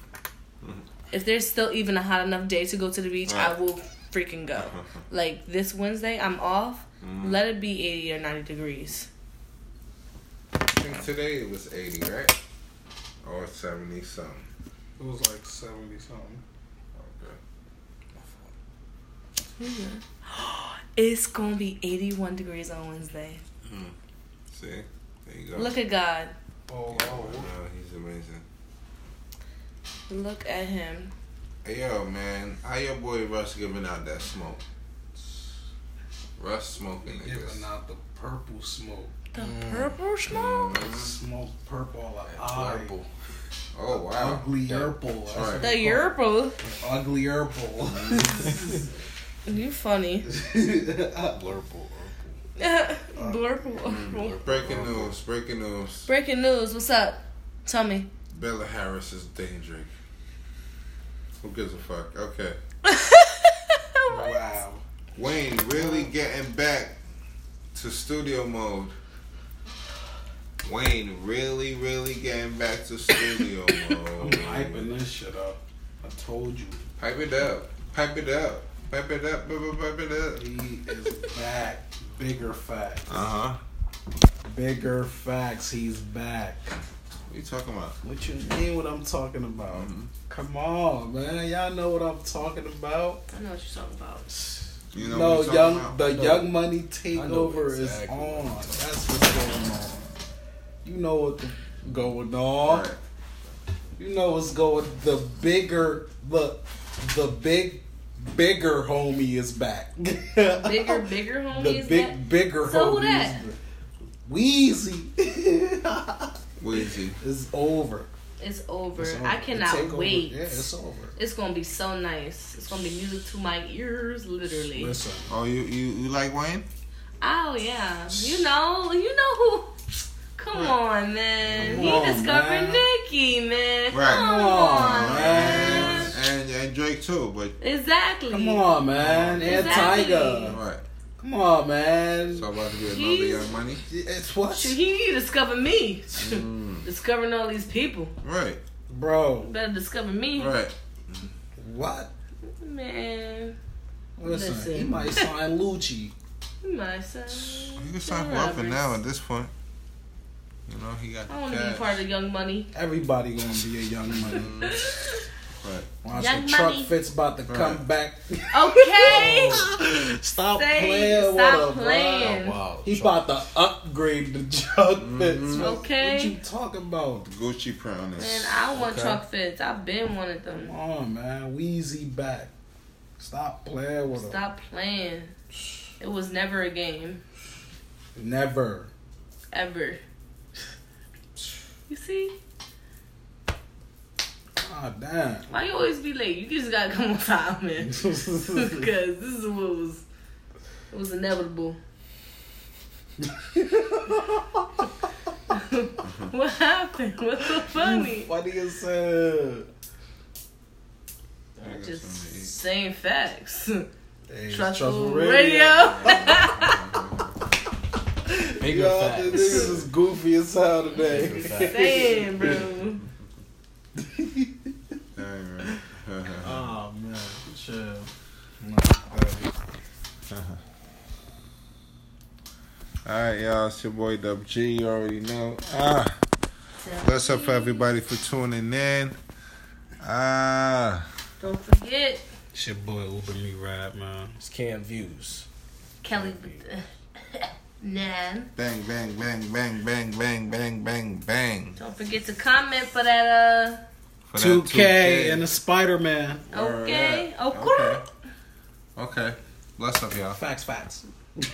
Speaker 2: if there's still even a hot enough day to go to the beach, I will freaking go. like this Wednesday, I'm off.
Speaker 3: Mm-hmm.
Speaker 2: Let it be 80 or 90 degrees.
Speaker 3: I think today it was 80, right? Or 70 something.
Speaker 4: It was like seventy something.
Speaker 3: Okay.
Speaker 2: It's gonna be 81 degrees on Wednesday.
Speaker 3: See? There you go.
Speaker 2: Look at God.
Speaker 4: Oh,
Speaker 3: Yeah,
Speaker 4: oh.
Speaker 3: no, he's amazing.
Speaker 2: Look at him.
Speaker 3: Hey, yo, man. How your boy Russ giving out that smoke? Russ smoking
Speaker 4: Giving out the purple smoke.
Speaker 2: The mm. purple mm-hmm. smoke.
Speaker 4: Smoke purple all the eye.
Speaker 5: Purple.
Speaker 3: Oh, wow.
Speaker 4: Ugly purple.
Speaker 3: Right.
Speaker 2: The purple.
Speaker 4: Ugly purple. Mm-hmm.
Speaker 2: You funny.
Speaker 5: Blurple. Mm, purple.
Speaker 2: Blurple.
Speaker 3: Breaking news. Breaking news.
Speaker 2: Breaking news. What's up? Tell me.
Speaker 3: Bella Harris is dangerous. Who gives a fuck? Okay.
Speaker 4: wow.
Speaker 3: Wayne really getting back to studio mode. Wayne really, really getting back to studio mode.
Speaker 4: I'm
Speaker 3: mode.
Speaker 4: hyping this shit up. I told you.
Speaker 3: Pipe it up. Pipe it up. Pipe it up. Pipe it- pipe it up.
Speaker 4: He is back. Bigger facts.
Speaker 3: Uh huh.
Speaker 4: Bigger facts. He's back.
Speaker 3: What you talking about?
Speaker 4: What you mean? What I'm talking about? Come on, man. Y'all know what I'm talking about.
Speaker 2: I know what you're talking about.
Speaker 3: You know
Speaker 4: no,
Speaker 3: what
Speaker 4: young
Speaker 3: about?
Speaker 4: the. Young Money takeover
Speaker 5: exactly
Speaker 4: is on.
Speaker 5: you're
Speaker 4: That's what's going on. You know what's going on.
Speaker 3: Right.
Speaker 4: You know what's going. The bigger the the big bigger homie is back.
Speaker 2: Bigger, bigger homie
Speaker 4: the
Speaker 2: is
Speaker 4: big
Speaker 2: back?
Speaker 4: bigger
Speaker 2: So who
Speaker 4: homie
Speaker 2: that?
Speaker 4: is Wheezy
Speaker 3: Weezy.
Speaker 4: is over.
Speaker 2: It's over.
Speaker 4: It's over.
Speaker 2: I cannot
Speaker 4: takeover-
Speaker 2: wait.
Speaker 4: Yeah, it's over.
Speaker 2: It's gonna be so nice. It's gonna be music to my ears, literally.
Speaker 4: Listen,
Speaker 3: Oh, you, you you like Wayne?
Speaker 2: Oh yeah, you know, you know who? Come on, man.
Speaker 4: Come
Speaker 2: he
Speaker 4: on,
Speaker 2: discovered
Speaker 4: man.
Speaker 2: Nicki, man.
Speaker 3: Right.
Speaker 2: Come
Speaker 4: Come
Speaker 2: on,
Speaker 4: on,
Speaker 2: man.
Speaker 3: And and Drake too, but
Speaker 2: Exactly.
Speaker 4: come on, man. And
Speaker 2: Exactly.
Speaker 4: Tyga.
Speaker 3: right.
Speaker 4: Come on, man.
Speaker 3: So about to be another
Speaker 2: He's-
Speaker 3: Young Money.
Speaker 4: It's what,
Speaker 2: Shoot, he need to discover me.
Speaker 3: Mm.
Speaker 2: Discovering all these people.
Speaker 3: Right.
Speaker 4: bro.
Speaker 2: Better discover me.
Speaker 3: Right.
Speaker 4: What?
Speaker 2: Man.
Speaker 4: Listen,
Speaker 2: Listen.
Speaker 4: he might sign Lucci.
Speaker 2: My son.
Speaker 3: You can sign for up and now at this point. You know he got
Speaker 2: I want to be
Speaker 3: cash.
Speaker 2: part of young money.
Speaker 4: Everybody gonna be a young money.
Speaker 3: Right.
Speaker 4: Watch
Speaker 2: Young
Speaker 4: the truck
Speaker 2: Money.
Speaker 4: fits about to come back.
Speaker 2: Okay. Oh.
Speaker 4: Stop
Speaker 2: Say-
Speaker 4: playing
Speaker 2: stop
Speaker 4: with him,
Speaker 2: playing.
Speaker 4: bro.
Speaker 5: Wow.
Speaker 4: He about to upgrade the truck mm-hmm. fits. What-
Speaker 2: Okay.
Speaker 4: What you talking about?
Speaker 3: The Gucci promise.
Speaker 2: Man, I want
Speaker 5: Okay.
Speaker 2: truck fits. I've been wanted
Speaker 4: Come
Speaker 2: them.
Speaker 4: on, man. Weezy back. Stop playing with him.
Speaker 2: Stop playing. It was never a game.
Speaker 4: Never.
Speaker 2: Ever. You see?
Speaker 4: Ah, damn.
Speaker 2: Why you always be late? You just gotta come on time, man. Because this is what was. It was inevitable. what happened? What's so funny?
Speaker 4: Funny as hell.
Speaker 3: I
Speaker 2: Just
Speaker 3: something to eat.
Speaker 2: saying facts.
Speaker 4: Hey,
Speaker 2: Trustful
Speaker 4: Trustful
Speaker 2: radio.
Speaker 5: Bigger
Speaker 4: Yo,
Speaker 5: facts.
Speaker 4: this niggas is goofy as hell today.
Speaker 5: Bigger
Speaker 2: saying, bro.
Speaker 3: Man,
Speaker 4: chill.
Speaker 3: All right, y'all. It's your boy Dub G. You already know. Ah, what's up for everybody for tuning in? Ah,
Speaker 2: Don't forget
Speaker 4: It's your boy Uber Me Rap, man.
Speaker 5: It's Cam Views.
Speaker 2: Kelly. Nan.
Speaker 3: bang, bang, bang, bang, bang, bang, bang, bang, bang.
Speaker 2: Don't forget to comment for that. Uh.
Speaker 3: For that
Speaker 4: 2K, and the Spider Man.
Speaker 2: Okay.
Speaker 3: up.
Speaker 2: Okay.
Speaker 3: Okay. Okay. Bless up, y'all.
Speaker 4: Facts, facts.